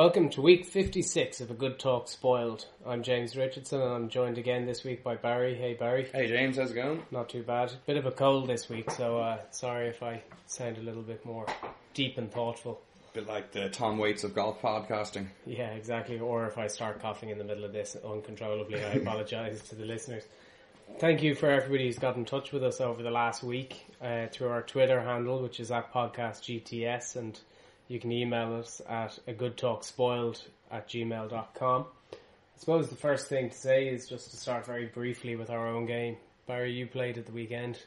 Welcome to week 56 of A Good Talk Spoiled. I'm James Richardson and I'm joined again this week by Barry. Hey Barry. Hey James, how's it going? Not too bad. Bit of a cold this week, so uh, sorry if I sound a little bit more deep and thoughtful. Bit like the Tom Waits of golf podcasting. Yeah, exactly. Or if I start coughing in the middle of this uncontrollably, I apologise to the listeners. Thank you for everybody who's got in touch with us over the last week uh, through our Twitter handle, which is at podcastgts, and you can email us at a good talk spoiled at gmail.com. I suppose the first thing to say is just to start very briefly with our own game. Barry, you played at the weekend.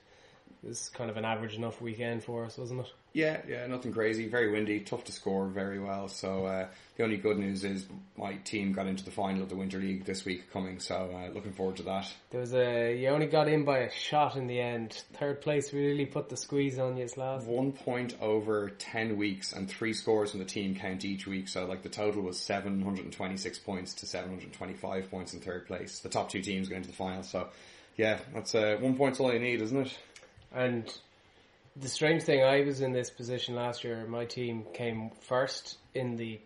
It was kind of an average enough weekend for us, wasn't it? Yeah, yeah, nothing crazy. Very windy, tough to score very well. So uh, the only good news is my team got into the final of the Winter League this week coming. So uh, looking forward to that. There was a you only got in by a shot in the end. Third place really put the squeeze on you last. One point over ten weeks and three scores from the team count each week. So like the total was seven hundred and twenty six points to seven hundred and twenty five points in third place. The top two teams going into the final. So yeah, that's uh, one point's all you need, isn't it? And the strange thing, I was in this position last year. My team came first in the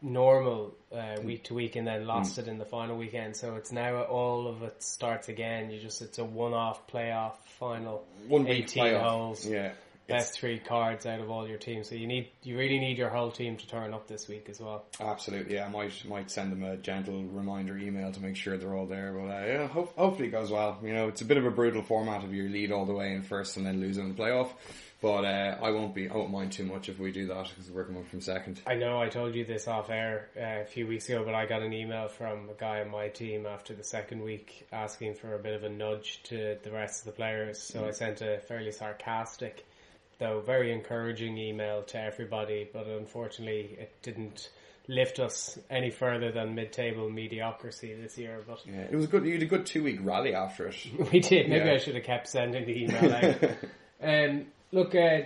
normal uh, week to week, and then lost mm. it in the final weekend. So it's now all of it starts again. You just it's a one-off playoff final, one eighteen playoff. holes. Yeah, best three cards out of all your teams. So you need, you really need your whole team to turn up this week as well. Absolutely, yeah. I might might send them a gentle reminder email to make sure they're all there. But uh, yeah, ho- hopefully it goes well. You know, it's a bit of a brutal format of your lead all the way in first and then losing in the playoff. But uh, I won't be. I won't mind too much if we do that because we're coming from second. I know I told you this off air uh, a few weeks ago, but I got an email from a guy on my team after the second week asking for a bit of a nudge to the rest of the players. So mm. I sent a fairly sarcastic though very encouraging email to everybody, but unfortunately it didn't lift us any further than mid-table mediocrity this year. But yeah, it was good. You had a good two-week rally after it. we did. Maybe yeah. I should have kept sending the email out. um, look, uh,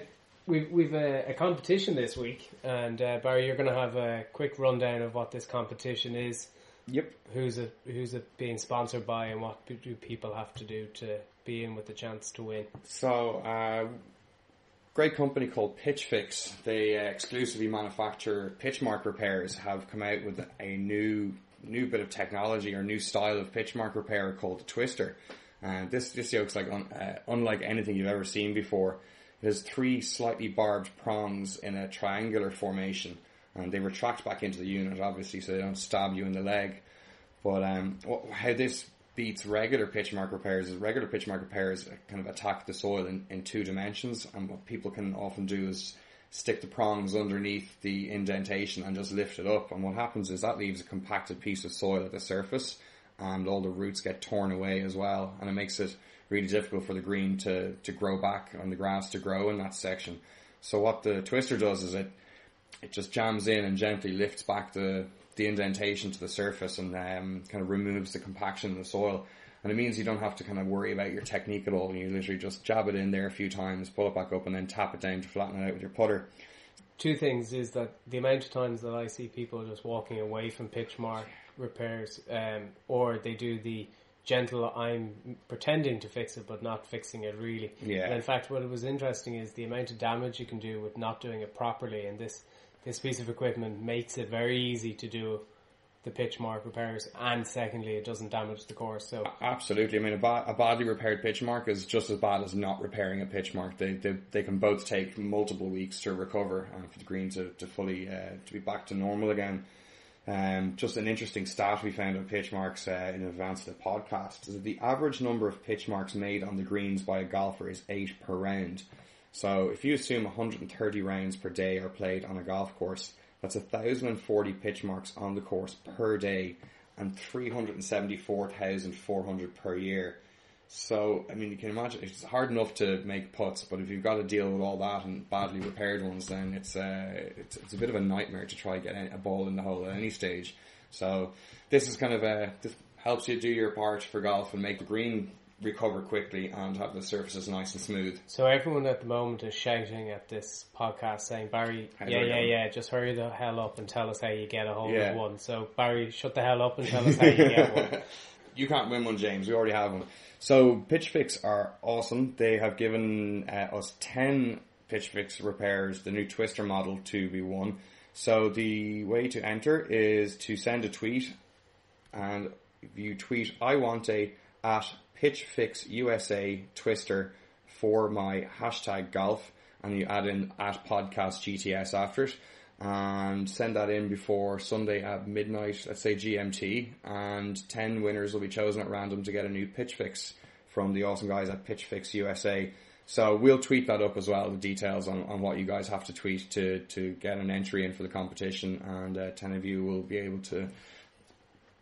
we've we've a, a, competition this week, and uh, Barry, you're going to have a quick rundown of what this competition is. Yep. Who's it? Who's it being sponsored by, and what do people have to do to be in with the chance to win? So. Uh, great company called Pitchfix. They uh, exclusively manufacture pitch mark repairs. Have come out with a new new bit of technology or new style of pitch mark repair called Twister. And this this yoke's like un, uh, unlike anything you've ever seen before. It has three slightly barbed prongs in a triangular formation, and they retract back into the unit, obviously, so they don't stab you in the leg. But um, how this beats regular pitch mark repairs is regular pitch mark repairs kind of attack the soil in, in two dimensions. And what people can often do is stick the prongs underneath the indentation and just lift it up. And what happens is that leaves a compacted piece of soil at the surface and all the roots get torn away as well. And it makes it really difficult for the green to, to grow back and the grass to grow in that section. So what the twister does is it it just jams in and gently lifts back the the indentation to the surface and um, kind of removes the compaction in the soil. And it means you don't have to kind of worry about your technique at all. You literally just jab it in there a few times, pull it back up, and then tap it down to flatten it out with your putter. Two things is that the amount of times that I see people just walking away from pitch mark repairs, um, or they do the gentle, I'm pretending to fix it, but not fixing it really. Yeah. And in fact, what was interesting is the amount of damage you can do with not doing it properly. And this this piece of equipment makes it very easy to do the pitch mark repairs, and secondly, it doesn't damage the course. So absolutely, I mean, a, ba- a badly repaired pitch mark is just as bad as not repairing a pitch mark. They they, they can both take multiple weeks to recover and for the green to to fully uh, to be back to normal again. Um, just an interesting stat we found on pitch marks uh, in advance of the podcast is that the average number of pitch marks made on the greens by a golfer is eight per round. So if you assume 130 rounds per day are played on a golf course, that's 1,040 pitch marks on the course per day and 374,400 per year. So, I mean, you can imagine it's hard enough to make putts, but if you've got to deal with all that and badly repaired ones, then it's uh, it's, it's a bit of a nightmare to try and get a ball in the hole at any stage. So, this is kind of a this helps you do your part for golf and make the green recover quickly and have the surfaces nice and smooth. So everyone at the moment is shouting at this podcast saying, Barry, How yeah, yeah, go?" yeah, just hurry the hell up and tell us how you get a hold Yeah. of one. So Barry, shut the hell up and tell us how you get one. you can't win one, James. We already have one. So Pitch Fix are awesome. They have given uh, us ten Pitch Fix repairs, the new Twister model, to be won. So the way to enter is to send a tweet, and if you tweet "I want a" at Pitch Fix USA Twister for my hashtag golf, and you add in at podcast GTS after it, and send that in before Sunday at midnight, let's say GMT, and 10 winners will be chosen at random to get a new pitch fix from the awesome guys at Pitch Fix USA. So we'll tweet that up as well, the details on, on what you guys have to tweet to, to get an entry in for the competition, and uh, 10 of you will be able to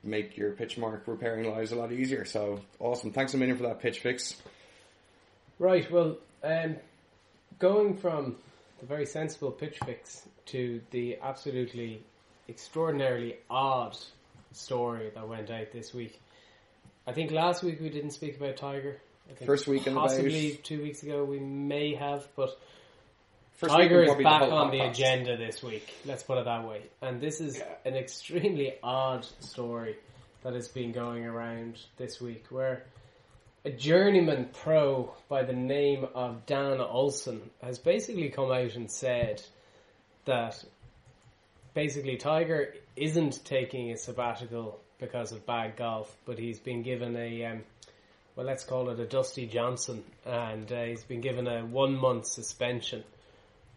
make your pitch mark repairing lives a lot easier. So awesome. Thanks a million for that pitch fix. Right, well, um, going from the very sensible pitch fix to the absolutely extraordinarily odd story that went out this week. I think last week we didn't speak about Tiger. I think First week in the possibly two weeks ago we may have, but First Tiger is back on the agenda this week. Let's put it that way. And this is Yeah. an extremely odd story that has been going around this week, where a journeyman pro by the name of Dan Olson has basically come out and said that basically Tiger isn't taking a sabbatical because of bad golf, but he's been given a um, well, let's call it a Dustin Johnson, and uh, he's been given a one month suspension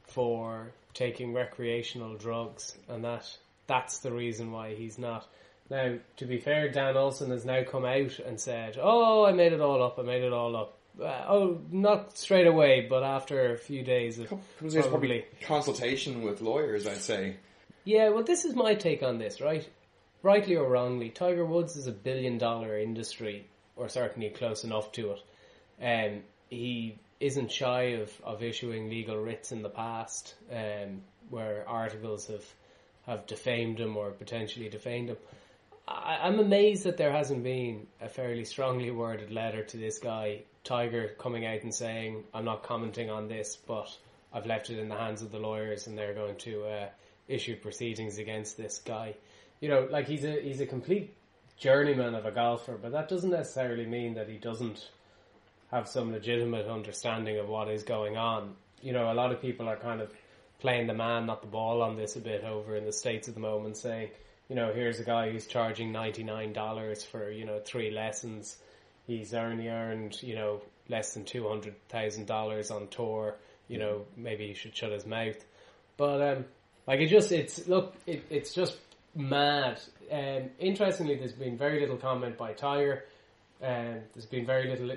for taking recreational drugs, and that that's the reason why he's not. Now, to be fair, Dan Olson has now come out and said, "Oh, I made it all up. I made it all up." Uh, oh, not straight away, but after a few days of There's probably consultation with lawyers, I'd say. yeah, well, this is my take on this, right? Rightly or wrongly, Tiger Woods is a billion dollar industry, or certainly close enough to it. Um, he isn't shy of, of issuing legal writs in the past, um, where articles have have defamed him or potentially defamed him. I, I'm amazed that there hasn't been a fairly strongly worded letter to this guy, Tiger, coming out and saying, "I'm not commenting on this, but I've left it in the hands of the lawyers, and they're going to uh, issue proceedings against this guy." You know, like he's a he's a complete journeyman of a golfer, but that doesn't necessarily mean that he doesn't have some legitimate understanding of what is going on. You know, a lot of people are kind of playing the man, not the ball on this a bit over in the States at the moment, saying, you know, here's a guy who's charging $99 for, you know, three lessons. He's only earned, you know, less than $200,000 on tour. You know, maybe he should shut his mouth. But, um, like, it just, it's, look, it, it's just mad. Um, interestingly, there's been very little comment by Tiger. Um, there's been very little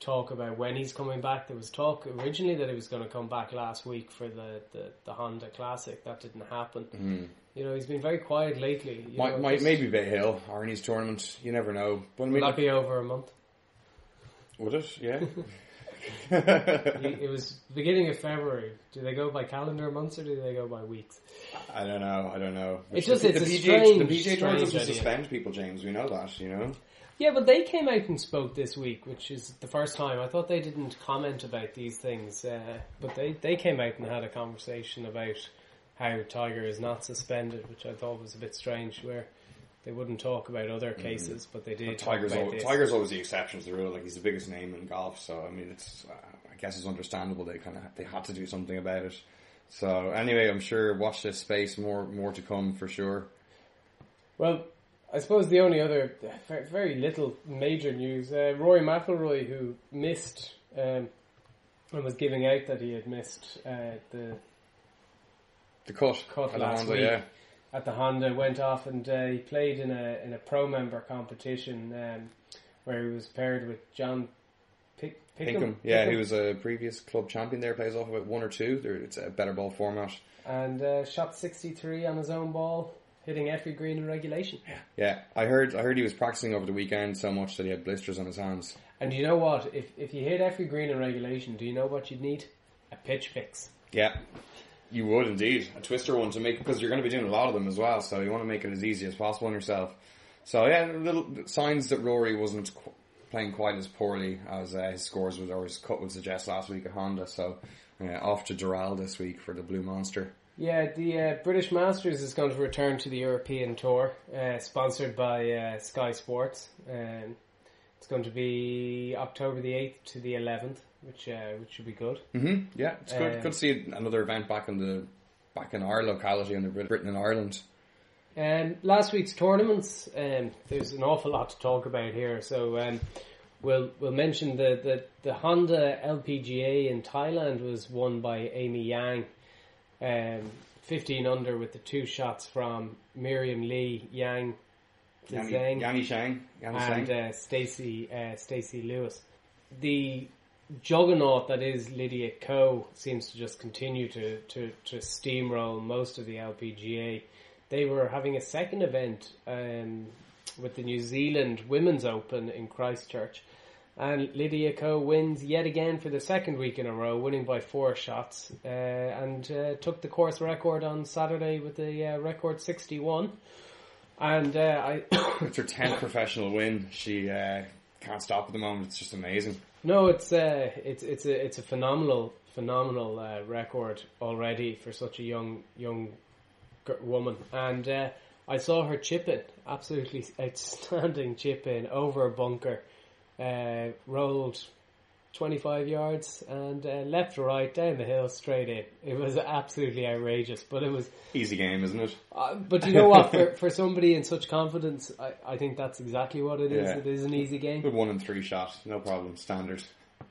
talk about when he's coming back. There was talk originally that he was going to come back last week for the, the, the Honda Classic. That didn't happen. Mm. You know, he's been very quiet lately. Might, know, might maybe Bay Hill, Arnie's tournament. You never know. Mean, Will that be over a month? would it? Yeah. It was beginning of February. Do they go by calendar months or do they go by weeks? I don't know. I don't know. It's just- the, it's a PGA, strange, the PGA strange tournament doesn't suspend people, James. We know that. You know. Yeah, but they came out and spoke this week, which is the first time. I thought they didn't comment about these things, uh, but they, they came out and had a conversation about how Tiger is not suspended, which I thought was a bit strange, where they wouldn't talk about other cases, but they did. talk Tiger's always. Tiger's always the exception to the rule. Like he's the biggest name in golf, so I mean, it's uh, I guess it's understandable. They kind of they had to do something about it. So anyway, I'm sure watch this space. More more to come for sure. Well, I suppose the only other very, little major news, uh, Rory McIlroy, who missed um, and was giving out that he had missed uh, the The cut, Cut at last Honda, week. yeah. at the Honda went off and uh, he played in a in a pro member competition um, where he was paired with John Pick, Pickham. Pinkham, yeah, he was a previous club champion there. Plays off about one or two. There, it's a better ball format. and uh, shot sixty three on his own ball. Hitting every green in regulation. Yeah, I heard. I heard he was practicing over the weekend so much that he had blisters on his hands. And you know what? If if you hit every green in regulation, do you know what you'd need? A pitch fix. Yeah, you would indeed a twister one to make because you're going to be doing a lot of them as well. So you want to make it as easy as possible on yourself. So yeah, little signs that Rory wasn't qu- playing quite as poorly as uh, his scores would or his cut would suggest last week at Honda. So uh, off to Doral this week for the Blue Monster. Yeah, the uh, British Masters is going to return to the European Tour, uh, sponsored by uh, Sky Sports. Um, it's going to be October the eighth to the eleventh, which uh, which should be good. hmm Yeah, it's good. Uh, good to see another event back in the back in our locality in the Britain and Ireland. Um, last week's tournaments, um, there's an awful lot to talk about here, so um, we'll we'll mention the, the, the Honda LPGA in Thailand was won by Amy Yang, um, 15 under with the two shots from Mirim Lee, Yang, Yanni, Zhang, Yanni Shang, Yanni and uh, Stacey uh, Stacy Lewis. The juggernaut that is Lydia Ko seems to just continue to, to, to steamroll most of the LPGA. They were having a second event um, with the New Zealand Women's Open in Christchurch. And Lydia Ko wins yet again for the second week in a row, winning by four shots, uh, and uh, took the course record on Saturday with the uh, record 61. And uh, I It's her tenth professional win. She uh, can't stop at the moment. It's just amazing. No, it's uh, it's it's a it's a phenomenal phenomenal uh, record already for such a young young g- woman, and uh, I saw her chip in absolutely outstanding chip in over a bunker, uh, rolled twenty five yards and uh, left to right down the hill straight in. It was absolutely outrageous, but it was. Easy game, isn't it? Uh, but you know what? For for somebody in such confidence, I, I think that's exactly what it is. Yeah. It is an easy game. Good one and three shot, no problem, standard.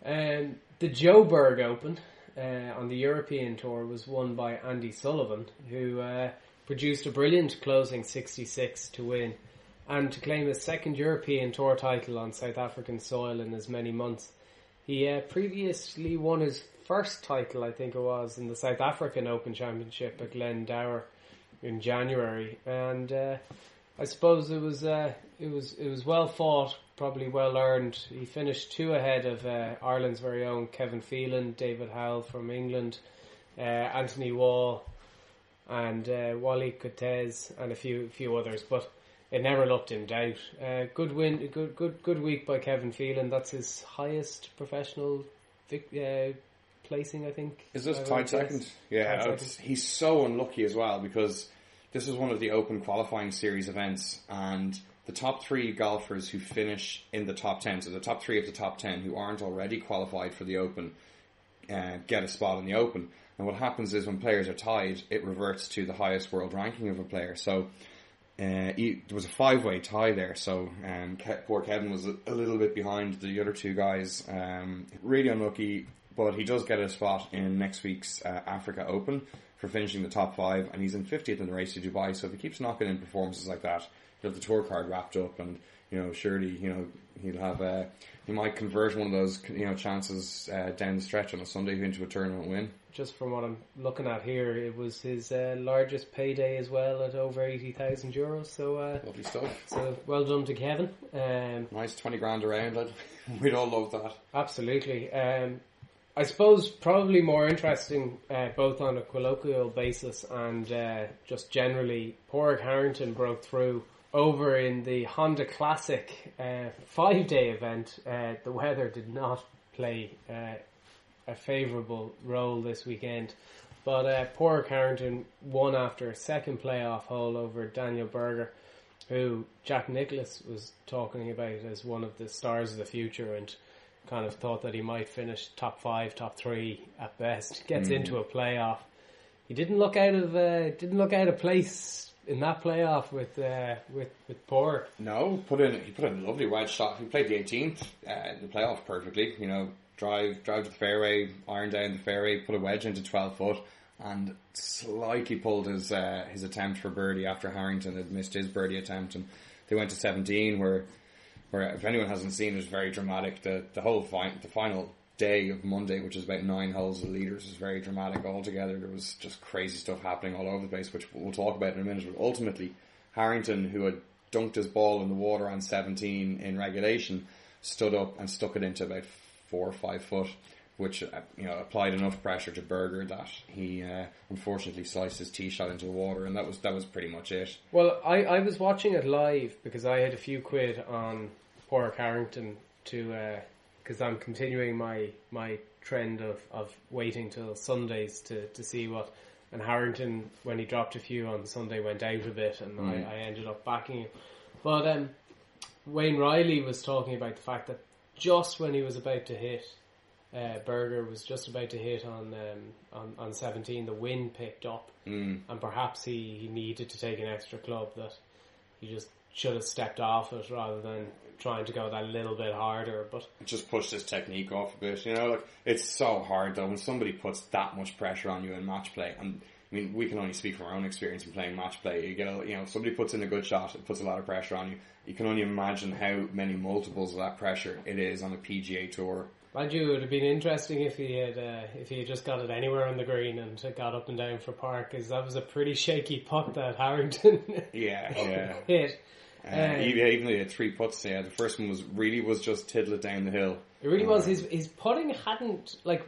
Um, the Joburg Open uh, on the European Tour was won by Andy Sullivan, who uh, produced a brilliant closing 66 to win and to claim his second European Tour title on South African soil in as many months. He uh, previously won his first title, I think it was, in the South African Open Championship at Glendower in January, and uh, I suppose it was uh, it was it was well fought, probably well earned. He finished two ahead of uh, Ireland's very own Kevin Phelan, David Howell from England, uh, Anthony Wall, and uh, Wally Cortez, and a few few others. But it never looked in doubt. Uh, good win, good good good week by Kevin Phelan. That's his highest professional vic- uh, placing, I think. Is this tied second? Yeah, Tied second. he's so unlucky as well because this is one of the Open qualifying series events, and the top three golfers who finish in the top ten, so the top three of the top ten who aren't already qualified for the Open, uh, get a spot in the Open. And what happens is when players are tied, it reverts to the highest world ranking of a player. So uh, he, there was a five-way tie there, so um, poor Kevin was a, a little bit behind the other two guys. Um, really unlucky, but he does get a spot in next week's uh, Africa Open for finishing the top five, and he's in 50th in the race to Dubai. So if he keeps knocking in performances like that, he'll have the tour card wrapped up, and you know, surely you know he'll have uh, he might convert one of those you know chances uh, down the stretch on a Sunday into a tournament win. just from what I'm looking at here, it was his uh, largest payday as well at over eighty thousand euros. So, uh, Lovely stuff. so well done to Kevin. Um, Nice 20 grand around. I'd, we'd all love that. absolutely. Um, I suppose probably more interesting, uh, both on a colloquial basis and uh, just generally. Pádraig Harrington broke through over in the Honda Classic uh, five-day event. Uh, the weather did not play uh, a favourable role this weekend. But uh, poor Harrington won after a second playoff hole over Daniel Berger, who Jack Nicklaus was talking about as one of the stars of the future and kind of thought that he might finish top five, top three at best. Gets into a playoff. He didn't look out of uh, didn't look out of place in that playoff with uh, with with Poor. No, put in he put in a lovely wedge shot. He played the 18th, uh, the playoff perfectly. You know, drive drive to the fairway, iron down the fairway, put a wedge into 12 foot, and slightly pulled his uh, his attempt for birdie after Harrington had missed his birdie attempt, and they went to 17. Where, where if anyone hasn't seen, it was very dramatic. The the whole fi- the final day of Monday, which is about nine holes of leaders, was very dramatic altogether. There was just crazy stuff happening all over the place, which we'll talk about in a minute. But ultimately, Harrington, who had dunked his ball in the water on 17 in regulation, stood up and stuck it into about four or five foot, which uh, you know applied enough pressure to Berger that he uh, unfortunately sliced his tee shot into the water, and that was that was pretty much it. Well, I, I was watching it live because I had a few quid on poor Harrington to because I'm continuing my my trend of, of waiting till Sundays to, to see what and Harrington when he dropped a few on Sunday went out a bit and I, I ended up backing him. But um, Wayne Riley was talking about the fact that just when he was about to hit uh, Berger was just about to hit on um, on, on 17 the wind picked up Mm. and perhaps he, he needed to take an extra club that he just should have stepped off it rather than trying to go that little bit harder but just push this technique off a bit. You know, like it's so hard though when somebody puts that much pressure on you in match play. And I mean, we can only speak from our own experience in playing match play. You get a, you know, if somebody puts in a good shot, it puts a lot of pressure on you. You can only imagine how many multiples of that pressure it is on a PGA tour. Mind you it would have been interesting if he had uh, if he had just got it anywhere on the green and got up and down for par because that was a pretty shaky putt that Harrington Yeah, yeah. hit Uh, Um, even, even though he had three putts, yeah, the first one was really was just tiddle it down the hill. It really was. His his putting hadn't like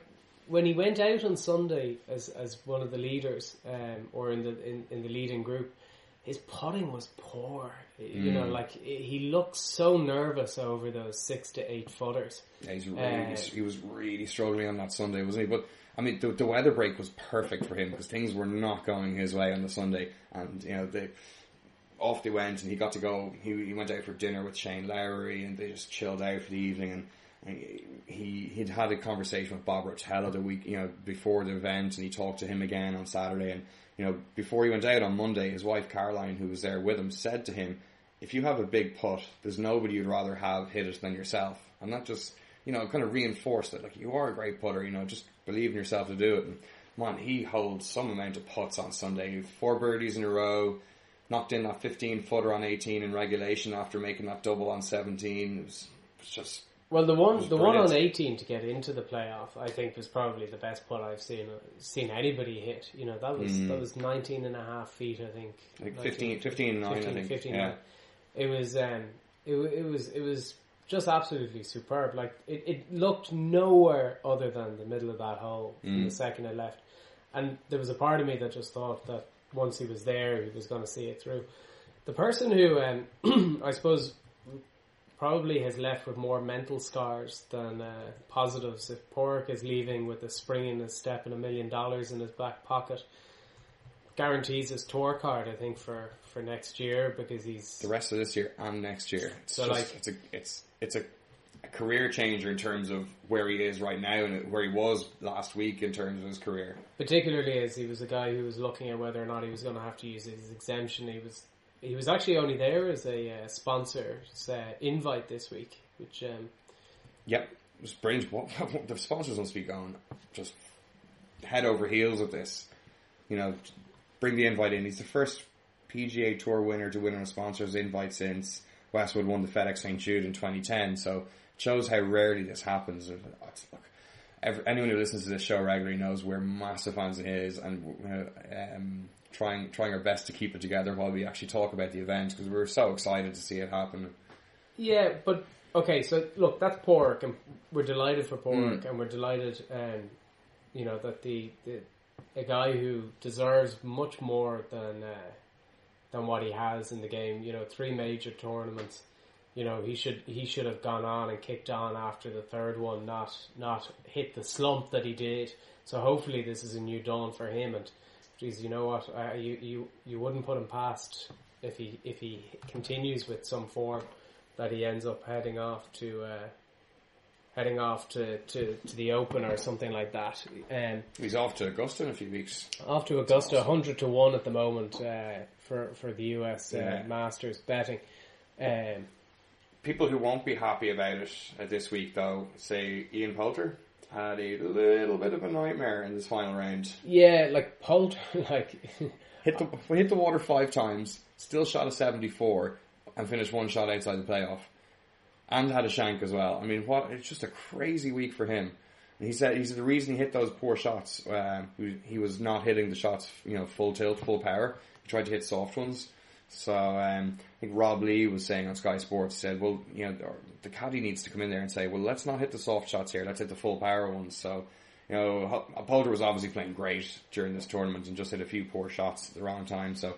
when he went out on Sunday as as one of the leaders, um, or in the in, in the leading group. His putting was poor. You know, like he looked so nervous over those six to eight footers. Yeah, he's really, Uh, he was really struggling on that Sunday, wasn't he? But I mean, the, the weather break was perfect for him because things were not going his way on the Sunday, and you know they off they went, and he got to go. He, he went out for dinner with Shane Lowry, and they just chilled out for the evening. And, and he he'd had a conversation with Bob Rotella the week, you know, before the event, and he talked to him again on Saturday. And you know, before he went out on Monday, his wife Caroline, who was there with him, said to him, "If you have a big putt, there's nobody you'd rather have hit it than yourself." And that just you know, kind of reinforced it. Like you are a great putter, you know, just believe in yourself to do it. And man, he holds some amount of putts on Sunday. Four birdies in a row, knocked in that 15 footer on 18 in regulation after making that double on 17. It was, it was just Well, the one the one on eighteen to get into the playoff, I think, was probably the best putt I've seen seen anybody hit. You know, that was that was 19 and a half feet, I think. Mm. like 19 15, 15 and 9, 15, I think. 15 yeah. It was um, it, it was it was just absolutely superb. Like it, it looked nowhere other than the middle of that hole from Mm. the second it left, and there was a part of me that just thought that once he was there, he was going to see it through. The person who um, I suppose probably has left with more mental scars than uh, positives. If Pork is leaving with a spring in his step and a million dollars in his back pocket, guarantees his tour card. I think for for next year because he's The rest of this year and next year. It's So, just, like- it's a, it's, it's a, a career changer in terms of where he is right now and where he was last week in terms of his career. particularly as he was a guy who was looking at whether or not he was going to have to use his exemption. He was he was actually only there as a uh, uh, invite this week, which um, Yep, it was brilliant. What, the sponsors must be going just head over heels with this. You know, bring the invite in. He's the first PGA Tour winner to win on a sponsor's invite since Westwood won the FedEx St. Jude in 2010. So it shows how rarely this happens. Look, every, anyone who listens to this show regularly knows we're massive fans of his and uh, um, trying trying our best to keep it together while we actually talk about the event because we're so excited to see it happen. Yeah, but okay. So look, that's Pork, and we're delighted for Pork, Mm. and we're delighted, um, you know, that the, the a guy who deserves much more than uh, than what he has in the game. You know, three major tournaments. You know, he should he should have gone on and kicked on after the third one, not not hit the slump that he did. So hopefully, this is a new dawn for him. And geez, you know what? Uh, you you you wouldn't put him past if he if he continues with some form that he ends up heading off to uh, heading off to, to, to the Open or something like that. Um, He's off to Augusta in a few weeks. off to Augusta, hundred to one at the moment uh, for for the US uh, Yeah. Masters betting. Um, People who won't be happy about it uh, this week, though, say Ian Poulter had a little bit of a nightmare in this final round. yeah, like Poulter, like Hit the hit the water five times, still shot a seventy four, and finished one shot outside the playoff, and had a shank as well. I mean, what? It's just a crazy week for him. And he said he said the reason he hit those poor shots, uh, he, he was not hitting the shots, you know, full tilt, full power. He tried to hit soft ones. So um, I think Rob Lee was saying on Sky Sports said, well, you know, the caddy needs to come in there and say, well, let's not hit the soft shots here. Let's hit the full power ones. So you know, Poulter was obviously playing great during this tournament and just hit a few poor shots at the wrong time. So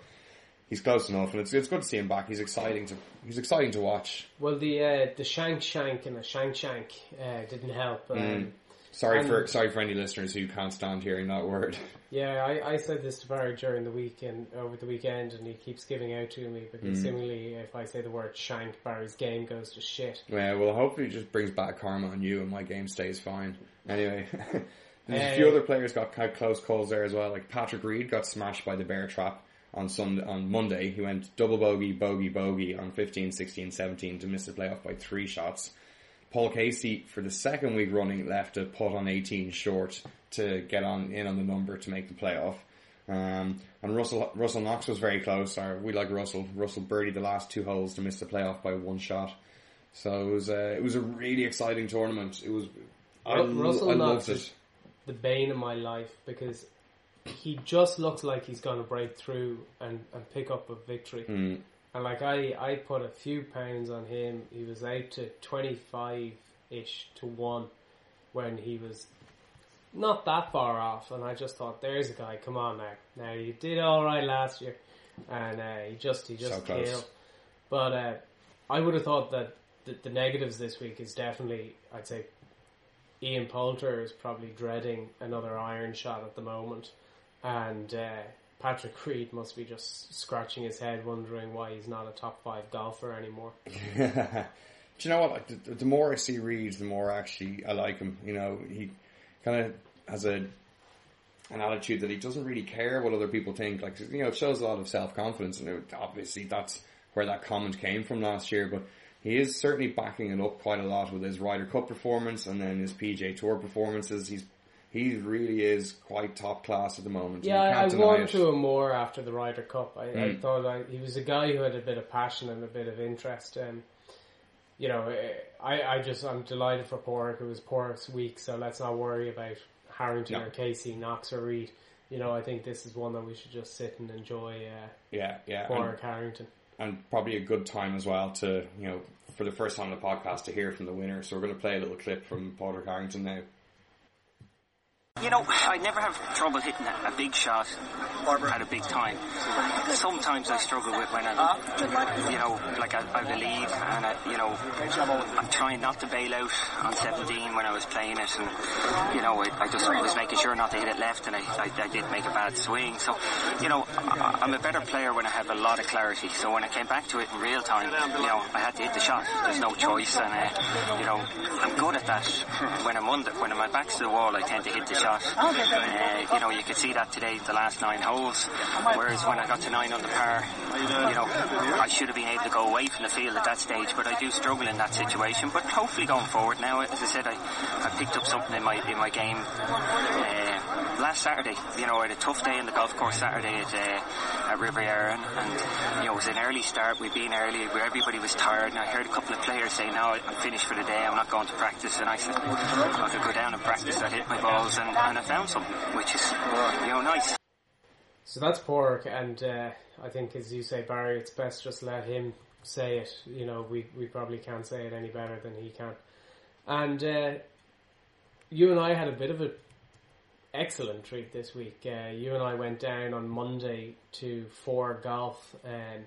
he's close enough, and it's it's good to see him back. He's exciting to he's exciting to watch. Well, the uh, the shank shank and the shank shank uh, didn't help. Um, mm. Sorry for sorry for any listeners who can't stand hearing that word. Yeah, I, I said this to Barry during the week and over the weekend, and he keeps giving out to me because mm. seemingly, if I say the word shank, Barry's game goes to shit. Yeah, well, hopefully, it just brings back karma on you, and my game stays fine. Anyway. There's a few other players got had close calls there as well. Like Patrick Reed got smashed by the bear trap on Sunday, on Monday. He went double bogey, bogey, bogey on 15, 16, 17 to miss the playoff by three shots. Paul Casey for the second week running left a putt on 18 short to get on in on the number to make the playoff. Um, and Russell Russell Knox was very close. Or we like Russell. Russell birdied the last two holes to miss the playoff by one shot. So it was a, it was a really exciting tournament. It was I, Russell I loved it the bane of my life because he just looks like he's going to break through and, and pick up a victory. Mm. And like I, I put a few pounds on him. He was out to twenty five ish to one when he was not that far off. And I just thought, there's a guy. Come on now. Now you did all right last year, and uh, he just he just so killed. But uh, I would have thought that the, the negatives this week is definitely, I'd say, Ian Poulter is probably dreading another iron shot at the moment, and uh, Patrick Reed must be just scratching his head, wondering why he's not a top five golfer anymore. Do you know what? The, the, more I see Reed, the more actually I like him. You know, he kind of has a an attitude that he doesn't really care what other people think. Like you know, it shows a lot of self confidence, and it, obviously that's where that comment came from last year. But he is certainly backing it up quite a lot with his Ryder Cup performance and then his PGA Tour performances. He's he really is quite top class at the moment. Yeah, I, I warmed to him more after the Ryder Cup. I, mm. I thought I, he was a guy who had a bit of passion and a bit of interest. And you know, I, I just I'm delighted for Pádraig. It was Pádraig's week, so let's not worry about Harrington no. or Casey, Knox or Reed. You know, I think this is one that we should just sit and enjoy. Uh, yeah, yeah. Pádraig Harrington and probably a good time as well to you know for the first time on the podcast to hear from the winner. So we're going to play a little clip from Pádraig Harrington now. You know, I never have trouble hitting a, big shot at a big time. Sometimes I struggle with when I, you know, like I, I believe and I, you know, I'm trying not to bail out on 17 when I was playing it and, you know, I, I just was making sure not to hit it left and I, I, I did make a bad swing. So, you know, I, I'm a better player when I have a lot of clarity. So when I came back to it in real time, you know, I had to hit the shot. There's no choice and, uh, you know, I'm good at that. When I'm under, when my back's to the wall, I tend to hit the shot. Uh, you know, you could see that today, the last nine holes. Whereas when I got to nine under par, you know, I should have been able to go away from the field at that stage, but I do struggle in that situation. But hopefully going forward now, as I said, I, I picked up something in my in my game. Uh, last Saturday, you know, I had a tough day in the golf course Saturday at, uh, at Riviera, and, and, you know, it was an early start. We'd been early, where everybody was tired, and I heard a couple of players say, "No, I'm finished for the day. I'm not going to practice." And I said, "I could go down and practice. I hit my balls, and, and I found something, which is, you know, nice." So that's Pork, and uh, I think, as you say, Barry, it's best just let him say it. You know, we we probably can't say it any better than he can. And uh, you and I had a bit of a excellent treat this week. Uh, you and I went down on Monday to ForeGolf, um,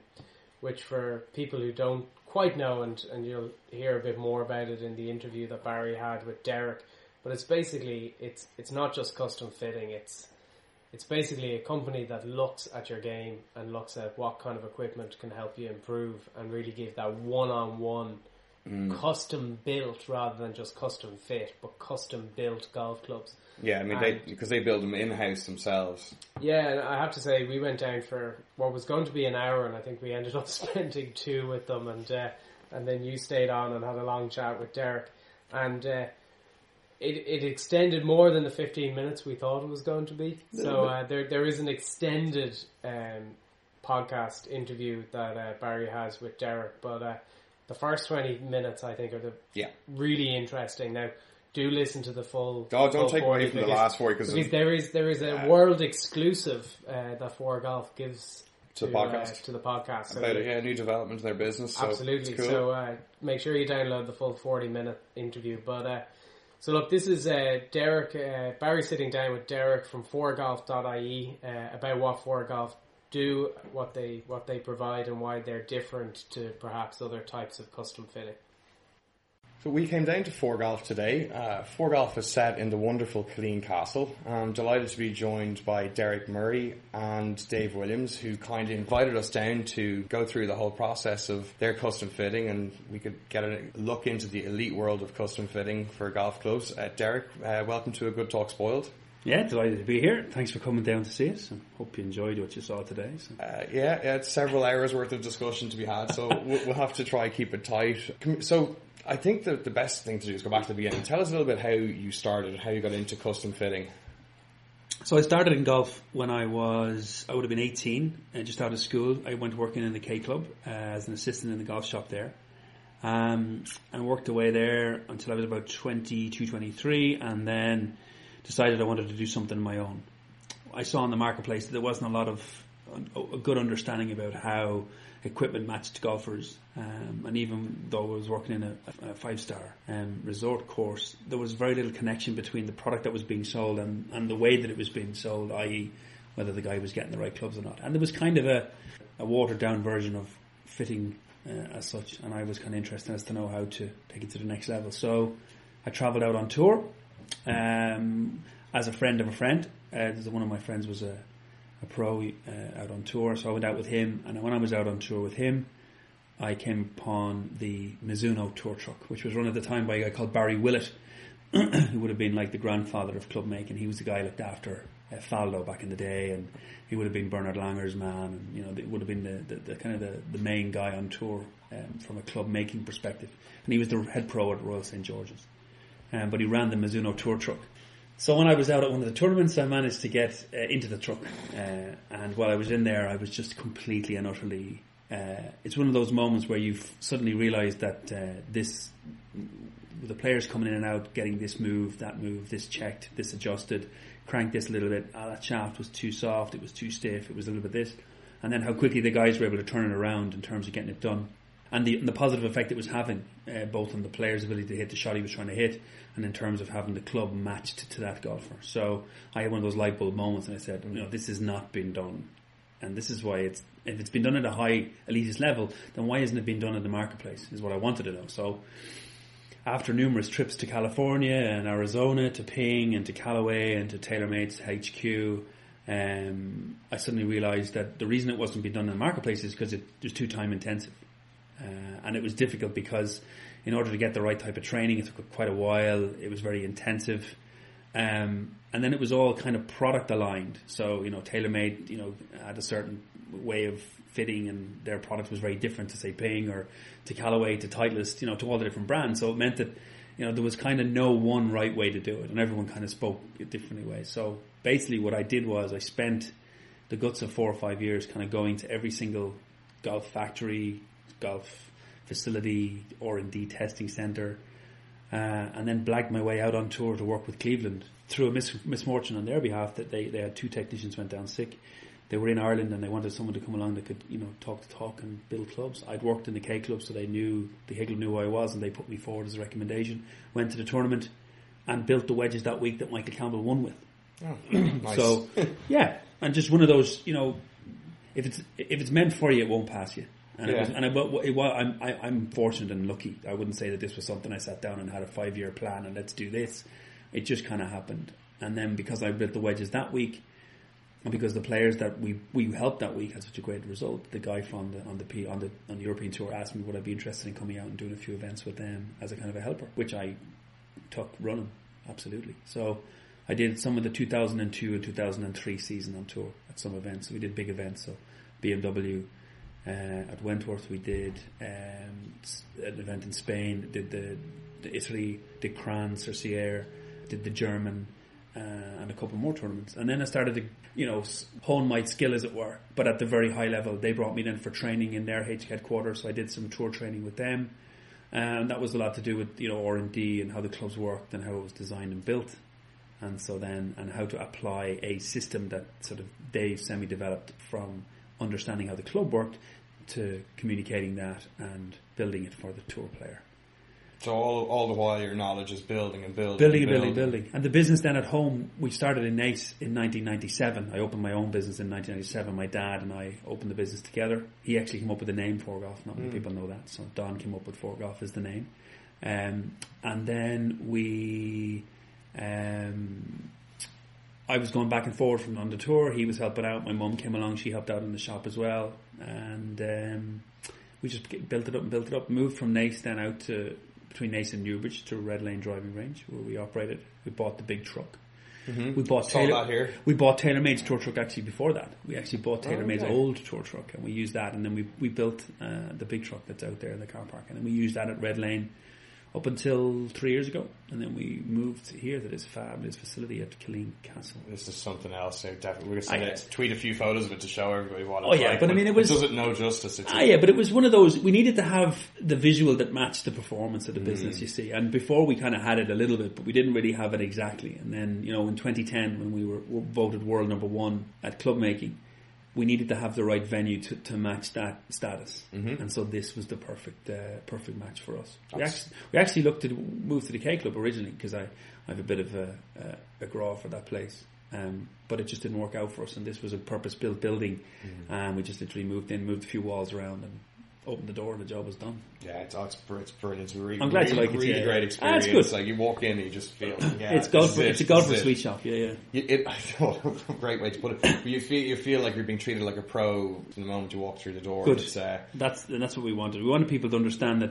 which for people who don't quite know, and, and you'll hear a bit more about it in the interview that Barry had with Derek. But it's basically it's it's not just custom fitting. It's it's basically a company that looks at your game and looks at what kind of equipment can help you improve and really give that one on one custom built rather than just custom fit, but custom built golf clubs. Yeah, I mean, and they because they build them in house themselves. Yeah, and I have to say, we went down for what was going to be an hour, and I think we ended up spending two with them, and uh, and then you stayed on and had a long chat with Derek, and uh, it it extended more than the fifteen minutes we thought it was going to be. So uh, there there is an extended um, podcast interview that uh, Barry has with Derek, but uh, the first twenty minutes I think are the yeah really interesting now do listen to the full. Oh, don't full take away 40 from the last 40 'cause because of- there is there is a world exclusive uh, that ForeGolf gives To the podcast. uh, to the podcast. So About yeah, new development in their business. So Absolutely. Cool. So uh, make sure you download the full forty minute interview. But uh, so look, this is uh, Derek uh, Barry sitting down with Derek from foregolf.ie uh, about what ForeGolf do, what they what they provide, and why they're different to perhaps other types of custom fitting. So we came down to ForeGolf today. Uh, Golf is set in the wonderful Killeen Castle. I'm delighted to be joined by Derek Murray and Dave Williams, who kindly invited us down to go through the whole process of their custom fitting, and we could get a look into the elite world of custom fitting for golf clubs. Uh, Derek, uh, welcome to a Good Talk Spoiled. Yeah, delighted to be here. Thanks for coming down to see us. and hope you enjoyed what you saw today. So. Uh, yeah, yeah, it's several hours worth of discussion to be had, so we'll, have to try and keep it tight. So I think the, the best thing to do is go back to the beginning. Tell us a little bit how you started, how you got into custom fitting. so I started in golf when I was, I would have been 18, uh, just out of school. I went working in the K Club uh, as an assistant in the golf shop there. Um, and worked away there until I was about 22, 23, and then decided I wanted to do something of my own. I saw in the marketplace that there wasn't a lot of a good understanding about how equipment matched golfers. Um, and even though I was working in a, a five star um, resort course, there was very little connection between the product that was being sold and, and the way that it was being sold, i.e., whether the guy was getting the right clubs or not. And there was kind of a, a watered down version of fitting uh, as such, and I was kind of interested as to know how to take it to the next level. So I travelled out on tour um, as a friend of a friend. Uh, one of my friends was a, a pro uh, out on tour, so I went out with him. And when I was out on tour with him, I came upon the Mizuno tour truck, which was run at the time by a guy called Barry Willett, who would have been like the grandfather of club making. He was the guy who looked after uh, Faldo back in the day, and he would have been Bernard Langer's man, and you know, it would have been the, the, the kind of the, the main guy on tour um, from a club making perspective. And he was the head pro at Royal St George's, um, but he ran the Mizuno tour truck. So when I was out at one of the tournaments, I managed to get uh, into the truck, uh, and while I was in there, I was just completely and utterly. Uh, it's one of those moments where you suddenly realise that uh, this, the players coming in and out, getting this move, that move, this checked, this adjusted, cranked this a little bit. Ah, that shaft was too soft, it was too stiff, it was a little bit this, and then how quickly the guys were able to turn it around in terms of getting it done and the, and the positive effect it was having, uh, both on the player's ability to hit the shot he was trying to hit, and in terms of having the club matched to that golfer. So I had one of those light bulb moments, and I said, you know, this has not been done, and this is why it's if it's been done at a high elitist level, then why isn't it being done in the marketplace? Is what I wanted to know. So after numerous trips to California and Arizona, to Ping and to Callaway and to TaylorMade's HQ. Um, I suddenly realised that the reason it wasn't being done in the marketplace is because it was too time intensive. Uh, and it was difficult because in order to get the right type of training, it took quite a while. It was very intensive. Um, and then it was all kind of product aligned. So, you know, TaylorMade, you know, had a certain way of fitting and their product was very different to say Ping or to Callaway, to Titleist, you know, to all the different brands. So it meant that, you know, there was kind of no one right way to do it and everyone kind of spoke a different way. So basically what I did was I spent the guts of four or five years kind of going to every single golf factory, golf facility, R and D testing center, uh, and then blagged my way out on tour to work with Cleveland through a mis- misfortune on their behalf that they, they had two technicians went down sick. They were in Ireland and they wanted someone to come along that could you know talk the talk and build clubs. I'd worked in the K club, so they knew the Higgle knew who I was, and they put me forward as a recommendation. Went to the tournament and built the wedges that week that Michael Campbell won with. Nice. So yeah, and just one of those, you know, if it's if it's meant for you, it won't pass you. And it was, and it, wa- it, wa- I'm I, I'm fortunate and lucky. I wouldn't say that this was something I sat down and had a five year plan and let's do this. It just kind of happened. And then because I built the wedges that week, and because the players that we we helped that week had such a great result, the guy from the on the P, on the on the European tour asked me would I be interested in coming out and doing a few events with them as a kind of a helper, which I took running absolutely. So I did some of the 2002 and 2003 season on tour at some events. We did big events, so BMW uh, at Wentworth. We did um, an event in Spain. Did the, the Italy, did Crans-sur-Sierre, did the German, uh, and a couple more tournaments. And then I started to, you know, hone my skill as it were, but at the very high level. They brought me in for training in their H headquarters, so I did some tour training with them. and that was a lot to do with you know R and how the clubs worked and how it was designed and built, and so then and how to apply a system that sort of they semi developed from understanding how the club worked to communicating that and building it for the tour player. So all, all the while your knowledge is building and building. Building and building, building. And the business then at home, we started in Naas in 1997. I opened my own business in 1997. My dad and I opened the business together. He actually came up with the name ForeGolf. Not many mm. people know that. So Don came up with ForeGolf as the name. Um, and then we, um, I was going back and forth from on the tour. He was helping out. My mum came along. She helped out in the shop as well. And um, we just built it up and built it up. Moved from Naas then out to between Naas and Newbridge to Red Lane driving range where we operated. We bought the big truck. Mm-hmm. We bought Saw Taylor. here. We bought TaylorMade's tour truck actually before that. We actually bought Oh, TaylorMade's okay. old tour truck and we used that, and then we we built uh, the big truck that's out there in the car park, and then we used that at Red Lane up until three years ago, and then we moved here to this fabulous facility at Killeen Castle. This is something else. So definitely, we're going to tweet a few photos of it to show everybody what. Oh, yeah, like, but I mean, it was- does it no justice. It's Ah, yeah, but it was one of those. We needed to have the visual that matched the performance of the business. You see, and before we kind of had it a little bit, but we didn't really have it exactly. And then, you know, in 2010, when we were, were voted world number one at club making, we needed to have the right venue to, to match that status. Mhm. And so this was the perfect uh, perfect match for us. We actually, we actually looked to move to the K Club originally because I, I have a bit of a, a, a for that place. Um, but it just didn't work out for us, and this was a purpose-built building, and we just literally moved in, moved a few walls around, and opened the door, and the job was done. Yeah, it's, it's, it's brilliant. It's really, I'm glad you really, like it, really yeah. great Ah, experience. it's good. Like you walk in and you just feel. Yeah, it's golf. For, it, it's a golf for sweet shop. Yeah, yeah. You, it, great way to put it. But you feel you feel like you're being treated like a pro from the moment you walk through the door. Good. Uh, That's and that's what we wanted. We wanted people to understand that,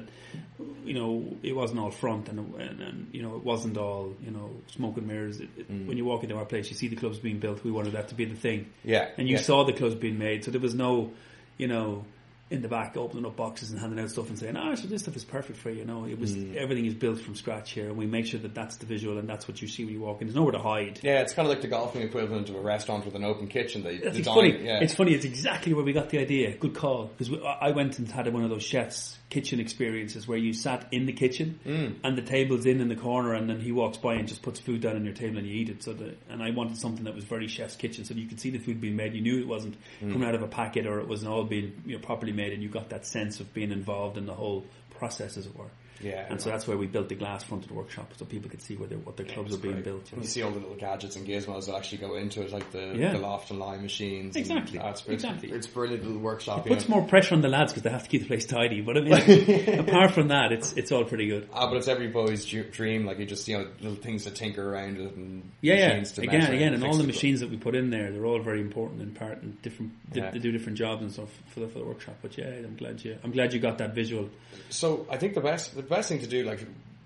you know, it wasn't all front and and, and you know it wasn't all you know smoke and mirrors. It, it, Mm. When you walk into our place, you see the clubs being built. We wanted that to be the thing, yeah, and you yeah. saw the clubs being made. So there was no, you know. In the back, opening up boxes and handing out stuff and saying, "Ah, so this stuff is perfect for you." You know, it was Mm. everything is built from scratch here, and we make sure that that's the visual and that's what you see when you walk in. There's nowhere to hide. Yeah, it's kind of like the golfing equivalent of a restaurant with an open kitchen. They, That's the it's funny. Yeah. It's funny. It's exactly where we got the idea. Good call. Because I went and had one of those chefs kitchen experiences where you sat in the kitchen Mm. and the table's in in the corner, and then he walks by and just puts food down on your table and you eat it. So the, and I wanted something that was very chef's kitchen, so you could see the food being made. You knew it wasn't Mm. coming out of a packet or it wasn't all being you know properly made, and you got that sense of being involved in the whole process, as it were. Yeah, And so that's where we built the glass fronted workshop, so people could see where their, what their clubs it's are being great. built. you You see all the little gadgets and gizmos that actually go into it, like the, Yeah. the loft and lie machines. and Exactly. it's, Exactly. It's brilliant little workshop. It puts know. more pressure on the lads because they have to keep the place tidy. But I mean, apart from that, it's it's all pretty good. Ah, but it's every boy's dream. Like you just you know little things to tinker around it and Yeah, yeah. machines to Again, again, and fix all the machines that we put in there, they're all very important in part and different. They, Yeah. they do different jobs and stuff for the, for the workshop. But yeah, I'm glad you. I'm glad you got that visual. So I think the best the best thing to do, like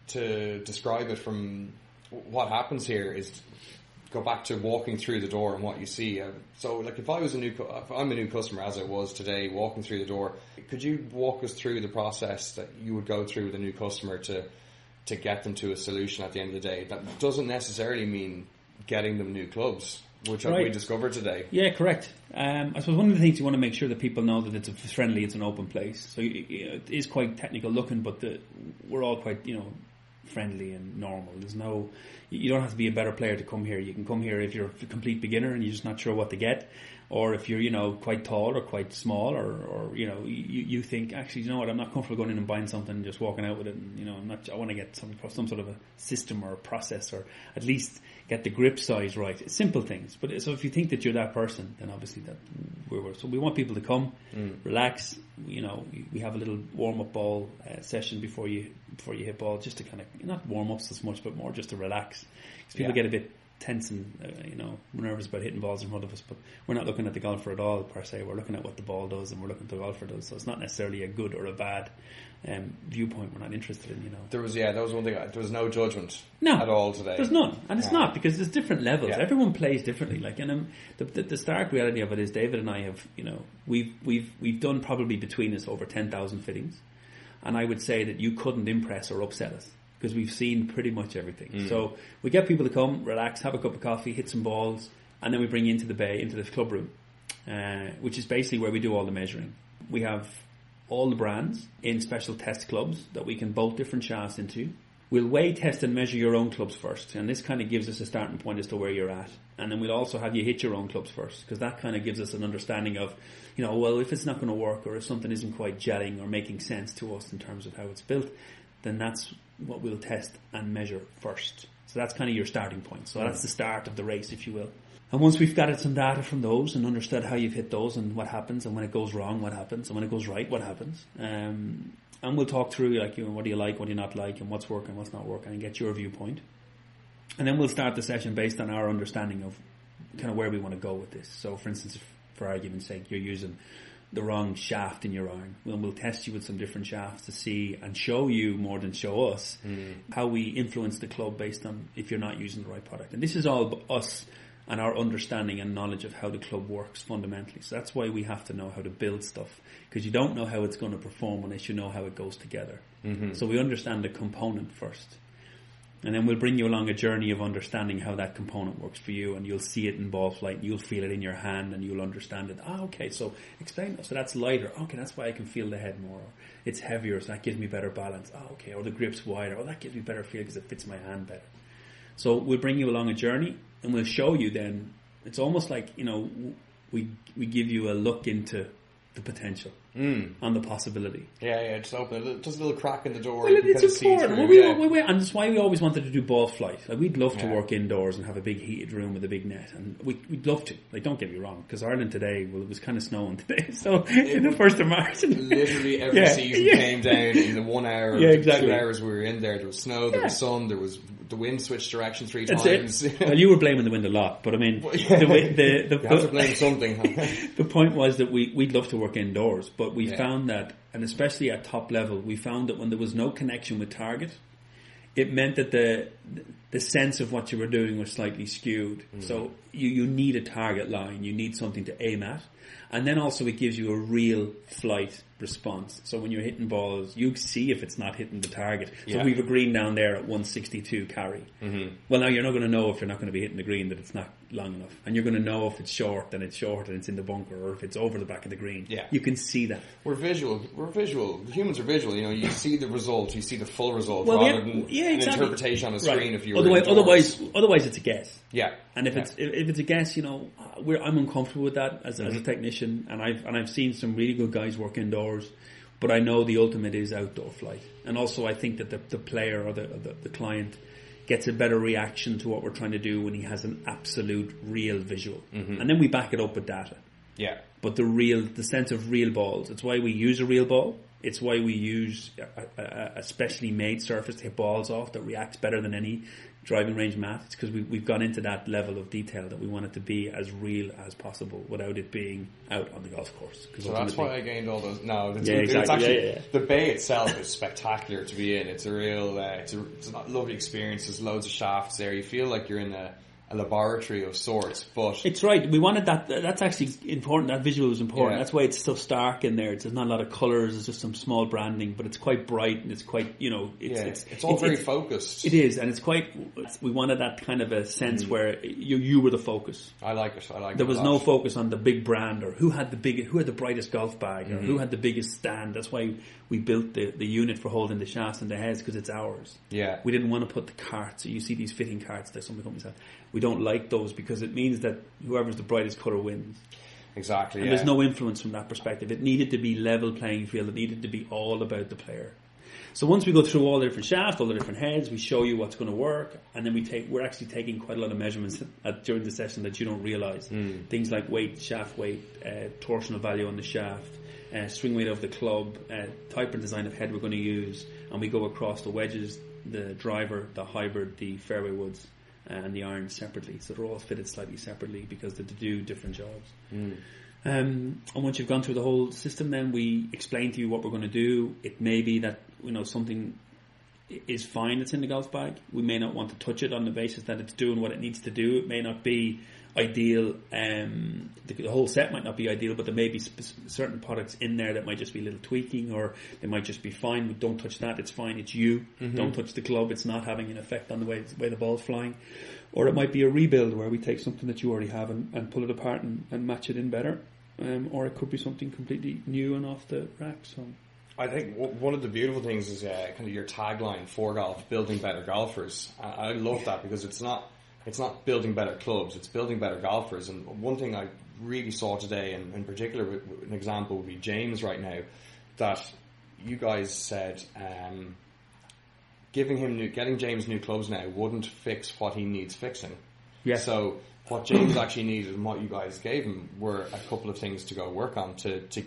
to describe it from what happens here, is go back to walking through the door and what you see. Uh, so, like if I was a new, if I'm a new customer as I was today, walking through the door, could you walk us through the process that you would go through with a new customer to to get them to a solution at the end of the day? That doesn't necessarily mean getting them new clubs, which we discovered today. Yeah, correct. Um, I suppose one of the things you want to make sure that people know that it's a friendly, it's an open place. So you know, it is quite technical looking, but the, we're all quite you know friendly and normal. There's no, you don't have to be a better player to come here. You can come here if you're a complete beginner and you're just not sure what to get, or if you're you know quite tall or quite small, or, or you know you, you think actually you know what I'm not comfortable going in and buying something and just walking out with it. And, you know I'm not. I want to get some some sort of a system or a process or at least get the grip size right. It's simple things. But so if you think that you're that person, then obviously that we're, we're- so we want people to come, relax. You know, we- we have a little warm up ball uh, session before you before you hit ball, just to kind of not warm ups as much, but more just to relax. Because people Yeah. get a bit tense and uh, you know nervous about hitting balls in front of us. But we're not looking at the golfer at all per se. We're looking at what the ball does, and we're looking at the golfer does. So it's not necessarily a good or a bad um, viewpoint. We're not interested in. You know. There was yeah, that was one thing. There was no judgment No, at all today. There's none, and it's Yeah. not because there's different levels. Yeah. Everyone plays differently. Like, and um, the, the the stark reality of it is, David and I have, you know, we've we've we've done probably between us over ten thousand fittings, and I would say that you couldn't impress or upset us because we've seen pretty much everything. So we get people to come, relax, have a cup of coffee, hit some balls, and then we bring you into the bay, into the club room, uh, which is basically where we do all the measuring. We have all the brands in special test clubs that we can bolt different shafts into. We'll weigh, test and measure your own clubs first and this kind of gives us a starting point as to where you're at. And then we'll also have you hit your own clubs first because that kind of gives us an understanding of, you know, well if it's not going to work or if something isn't quite gelling or making sense to us in terms of how it's built, then that's what we'll test and measure first. So that's kind of your starting point. So that's the start of the race, if you will. And once we've gathered some data from those and understood how you've hit those and what happens and when it goes wrong, what happens and when it goes right, what happens. Um, and we'll talk through like, you know, what do you like, what do you not like and what's working, what's not working and get your viewpoint. And then we'll start the session based on our understanding of kind of where we want to go with this. So for instance, for argument's sake, you're using the wrong shaft in your iron. Well, we'll test you with some different shafts to see and show you more than show us mm. how we influence the club based on if you're not using the right product. And this is all us and our understanding and knowledge of how the club works fundamentally. So that's why we have to know how to build stuff because you don't know how it's going to perform unless you know how it goes together. Mm-hmm. So we understand the component first. And then we'll bring you along a journey of understanding how that component works for you and you'll see it in ball flight you'll feel it in your hand and you'll understand it. Ah, okay, so explain So that's lighter. Okay, that's why I can feel the head more. It's heavier, so that gives me better balance. Ah, okay. Or the grip's wider. Oh, that gives me better feel because it fits my hand better. So we'll bring you along a journey and we'll show you then. It's almost like, you know, we, we give you a look into the potential mm. and the possibility. Yeah, yeah, just open a just a little crack in the door. Well, it's important. Well, we, yeah. we, we, and that's why we always wanted to do ball flight. Like we'd love to yeah. work indoors and have a big heated room with a big net, and we, would love to. Like, don't get me wrong, because Ireland today, well, it was kind of snowing today, so it in the first of March, literally every yeah. season came down in the one hour, yeah, exactly. two hours we were in there. There was snow, there was sun, there was the wind switched direction three That's times. well, you were blaming the wind a lot, but I mean, the, the, the, you have to blame something. the point was that we we'd love to work indoors, but we yeah. found that, and especially at top level, we found that when there was no connection with target, it meant that the the sense of what you were doing was slightly skewed. Mm. So you you need a target line, you need something to aim at, and then also it gives you a real flight response. So when you're hitting balls, you see if it's not hitting the target. So yeah. we've a green down there at 162 carry. Mm-hmm. Well, now you're not going to know if you're not going to be hitting the green that it's not long enough, and you're going to know if it's short and it's short and it's in the bunker, or if it's over the back of the green. Yeah, you can see that. We're visual. We're visual. Humans are visual. You know, you see the result, you see the full result, well, rather yeah, than yeah, exactly. an interpretation on a screen. Right. If you otherwise, otherwise, otherwise, it's a guess. Yeah, and if yeah. it's if, it's a guess, you know, I'm uncomfortable with that as, mm-hmm. as a technician, and I've and I've seen some really good guys work indoors but I know the ultimate is outdoor flight. And also I think that the, the player or the, the, the client gets a better reaction to what we're trying to do when he has an absolute real visual. Mm-hmm. And then we back it up with data. Yeah. But the real, the sense of real balls, it's why we use a real ball. It's why we use uh, uh, uh, a, a, a specially made surface to hit balls off that reacts better than any driving range math. It's because we, we've gone into that level of detail that we want it to be as real as possible without it being out on the golf course. So that's why I gained all those. No, it's, yeah, exactly. it's actually yeah, yeah, the bay itself is spectacular to be in. It's a real, uh, it's, a, it's a lovely experience. There's loads of shafts there. You feel like you're in a a laboratory of sorts, but it's right. We wanted that. That's actually important. That visual was important. Yeah. That's why it's so stark in there. It's, there's not a lot of colors. It's just some small branding, but it's quite bright and it's quite you know. It's yeah. it's, it's all it's, very focused. It is, and it's quite. we wanted that kind of a sense mm. where you you were the focus. I like it. I like. It. There was no focus on the big brand or who had the big, who had the brightest golf bag mm-hmm. or who had the biggest stand. That's why we built the, the unit for holding the shafts and the heads because it's ours. Yeah. We didn't want to put the carts. So you see these fitting carts that some companies have. We don't like those because it means that whoever's the brightest colour wins. Exactly. And yeah. there's no influence from that perspective. It needed to be level playing field. It needed to be all about the player. So once we go through all the different shafts, all the different heads, we show you what's going to work, and then we take. We're actually taking quite a lot of measurements at, during the session that you don't realize. Mm. Things like weight, shaft weight, uh, torsional value on the shaft, uh, swing weight of the club, uh, type and design of head we're going to use, and we go across the wedges, the driver, the hybrid, the fairway woods, and the irons separately. So they're all fitted slightly separately because they do different jobs. Mm. Um, and once you've gone through the whole system, then we explain to you what we're going to do. It may be that you know something is fine that's in the golf bag. We may not want to touch it on the basis that it's doing what it needs to do. It may not be ideal. Um, the, the, whole set might not be ideal, but there may be sp- certain products in there that might just be a little tweaking, or they might just be fine. We don't touch that; it's fine. It's you. Mm-hmm. Don't touch the club; it's not having an effect on the way the way the ball's flying. Or it might be a rebuild where we take something that you already have and, and pull it apart and, and match it in better. um, or it could be something completely new and off the rack. So I think w- one of the beautiful things is uh, kind of your tagline for golf: building better golfers. I, I love that because it's not it's not building better clubs; it's building better golfers. And one thing I really saw today, and in particular, an example would be James right now, that you guys said. Um, Giving him new, getting James new clubs now wouldn't fix what he needs fixing. Yeah. So what James actually needed and what you guys gave him were a couple of things to go work on to, to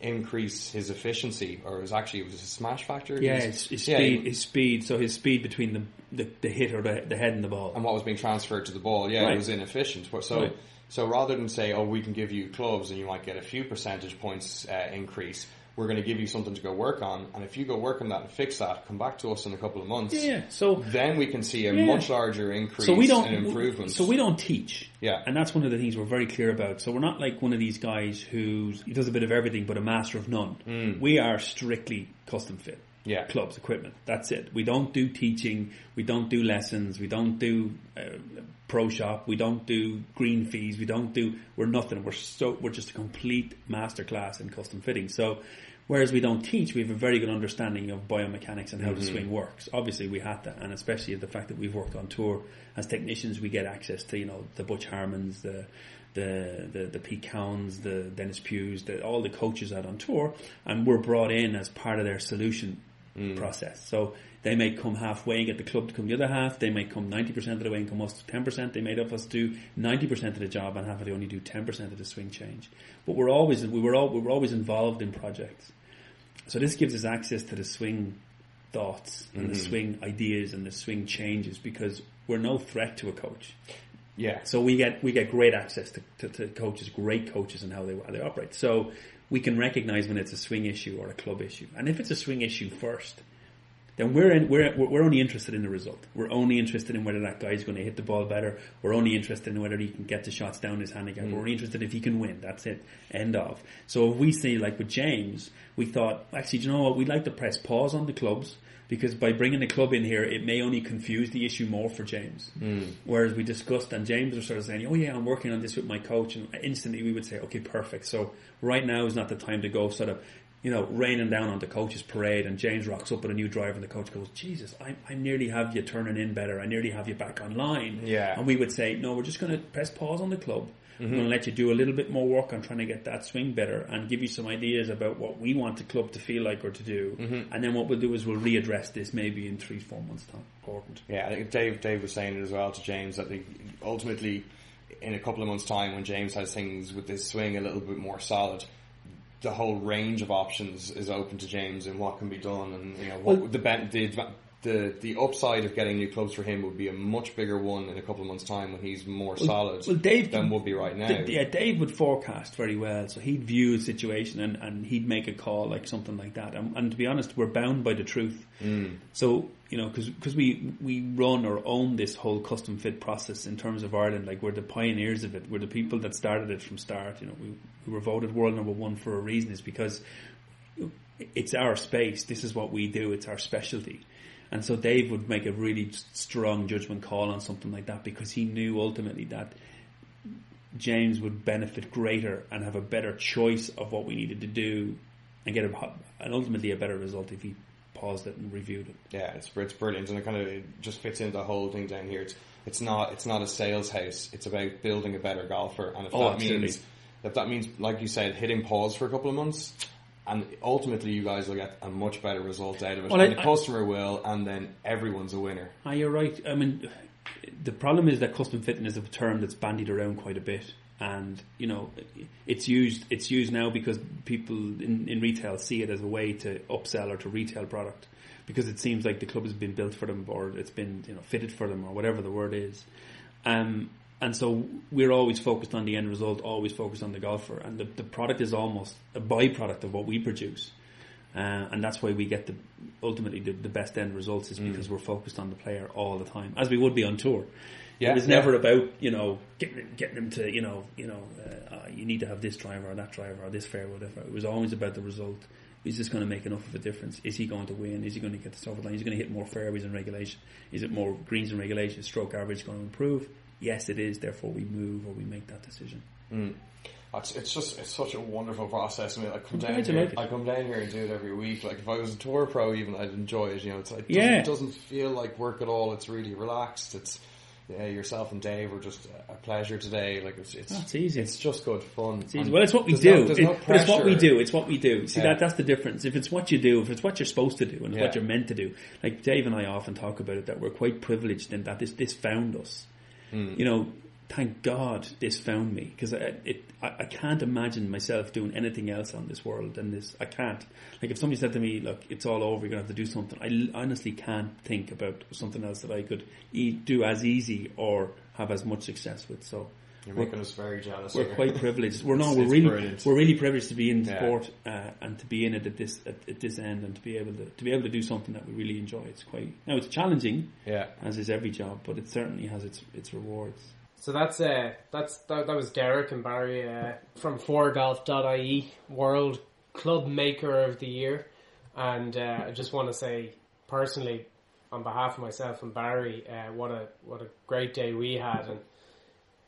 increase his efficiency, or it was actually it was a smash factor. yeah, His- his, his yeah, speed, his speed. So his speed between the the, the hit or the, the head in the ball. and what was being transferred to the ball, yeah, Right. it was inefficient. But So Right. so rather than say, oh, we can give you clubs and you might get a few percentage points uh, increase. We're going to give you something to go work on, and if you go work on that and fix that, come back to us in a couple of months. Yeah. So Then we can see a Yeah. much larger increase so we don't in improvements. So we don't teach. Yeah. And that's one of the things we're very clear about. So we're not like one of these guys who does a bit of everything but a master of none. We are strictly custom fit. Yeah. Clubs, equipment. That's it. We don't do teaching. We don't do lessons. We don't do uh, pro shop. We don't do green fees. We don't do. We're nothing. We're so. We're just a complete masterclass in custom fitting. So. Whereas we don't teach, we have a very good understanding of biomechanics and how the swing works. Obviously, we had that, and especially the fact that we've worked on tour as technicians, we get access to you know the Butch Harmons, the the the, the Pete Cowens, the Denis Pughs, the, all the coaches out on tour, and we're brought in as part of their solution Mm. process. So they may come halfway and get the club to come the other half. They may come ninety percent of the way and come us ten percent. They may have us do ninety percent of the job and have to only do ten percent of the swing change. But we're always we were all we were always involved in projects. So this gives us access to the swing thoughts and the mm-hmm. swing ideas and the swing changes because we're no threat to a coach. yeah. So we get we get great access to, to, to coaches, great coaches, and how they how they operate. So we can recognize when it's a swing issue or a club issue, and if it's a swing issue first, then we're in, we're we're only interested in the result. We're only interested in whether that guy's going to hit the ball better. We're only interested in whether he can get the shots down his handicap. Mm. We're only interested if he can win. That's it. End of. So if we say like with James, we thought actually, do you know what? We'd like to press pause on the clubs because by bringing the club in here, it may only confuse the issue more for James. Hmm. Whereas we discussed, and James was sort of saying, "Oh yeah, I'm working on this with my coach," and instantly we would say, "Okay, perfect." So right now is not the time to go sort of, you know, raining down on the coach's parade. And James rocks up with a new driver, and the coach goes, "Jesus, I, I nearly have you turning in better. I nearly have you back online." Yeah. And we would say, "No, we're just going to press pause on the club." We're going to let you do a little bit more work on trying to get that swing better and give you some ideas about what we want the club to feel like or to do. Mm-hmm. And then what we'll do is we'll readdress this maybe in three, four months' time. Important. Yeah, I think Dave Dave was saying it as well to James that they, ultimately, in a couple of months' time, when James has things with his swing a little bit more solid, the whole range of options is open to James and what can be done, and you know what Well- the, ben- the the the upside of getting new clubs for him would be a much bigger one in a couple of months' time when he's more solid well, Dave than would be right now. D- yeah, Dave would forecast very well, so he'd view a situation and, and he'd make a call like something like that. And, and to be honest, we're bound by the truth. Mm. So you know, because we we run or own this whole custom fit process in terms of Ireland, like we're the pioneers of it. We're the people that started it from start. You know, we we were voted world number one for a reason. Is because it's our space. This is what we do. It's our specialty. And so Dave would make a really strong judgment call on something like that because he knew ultimately that James would benefit greater and have a better choice of what we needed to do and get a, and ultimately a better result if he paused it and reviewed it. Yeah, it's it's brilliant, and it kind of it just fits into the whole thing down here. It's it's not it's not a sales house. It's about building a better golfer, and if Oh, that absolutely. means if that means like you said, hitting pause for a couple of months, and ultimately you guys will get a much better result out of it, Well, and I- the customer will, and then everyone's a winner. Ah, you're right. I mean, the problem is that custom fitting is a term that's bandied around quite a bit, and you know, it's used it's used now because people in, in retail see it as a way to upsell or to retail product because it seems like the club has been built for them or it's been you know fitted for them or whatever the word is. Um, and so we're always focused on the end result, always focused on the golfer, and the, the product is almost a byproduct of what we produce. Uh, and that's why we get the ultimately the, the best end results is because we're focused on the player all the time, as we would be on tour. Yeah, it was yeah. never about you know getting getting them to you know you know uh, uh, you need to have this driver or that driver or this fair whatever. It was always about the result. Is this going to make enough of a difference? Is he going to win? Is he going to get the of line? Is he going to hit more fairways in regulation? Is it more greens in regulation? Stroke average going to improve? Yes, it is. Therefore, we move or we make that decision. Hmm. It's, it's just it's such a wonderful process. I mean, I come down here. I come down here and do it every week. Like if I was a tour pro, even I'd enjoy it. You know, it's like it Yeah. doesn't, it doesn't feel like work at all. It's really relaxed. It's yeah, yourself and Dave were just a pleasure today. Like it's it's Oh, it's easy. It's just good fun. It's easy. Well, it's what we do. no- It- no but it's what we do. It's what we do. See Yeah. that that's the difference. If it's what you do, if it's what you're supposed to do, and Yeah. what you're meant to do, like Dave and I often talk about it, that we're quite privileged in that this this found us. Hmm. You know, thank God this found me because I, I, I can't imagine myself doing anything else on this world than this. I can't. Like if somebody said to me, "Look, it's all over. You're gonna have to do something," I honestly can't think about something else that I could e- do as easy or have as much success with. So. You're making us very jealous. We're here. quite privileged. We're no, It's- we're really, brilliant. we're really privileged to be in Yeah. sport uh, and to be in it at this at, at this end and to be able to to be able to do something that we really enjoy. It's quite now it's challenging yeah. as is every job, but it certainly has its its rewards. So that's uh that's that, that was Derek and Barry uh, from foregolf.ie World Club Maker of the Year, and uh, I just want to say personally on behalf of myself and Barry, uh, what a what a great day we had, and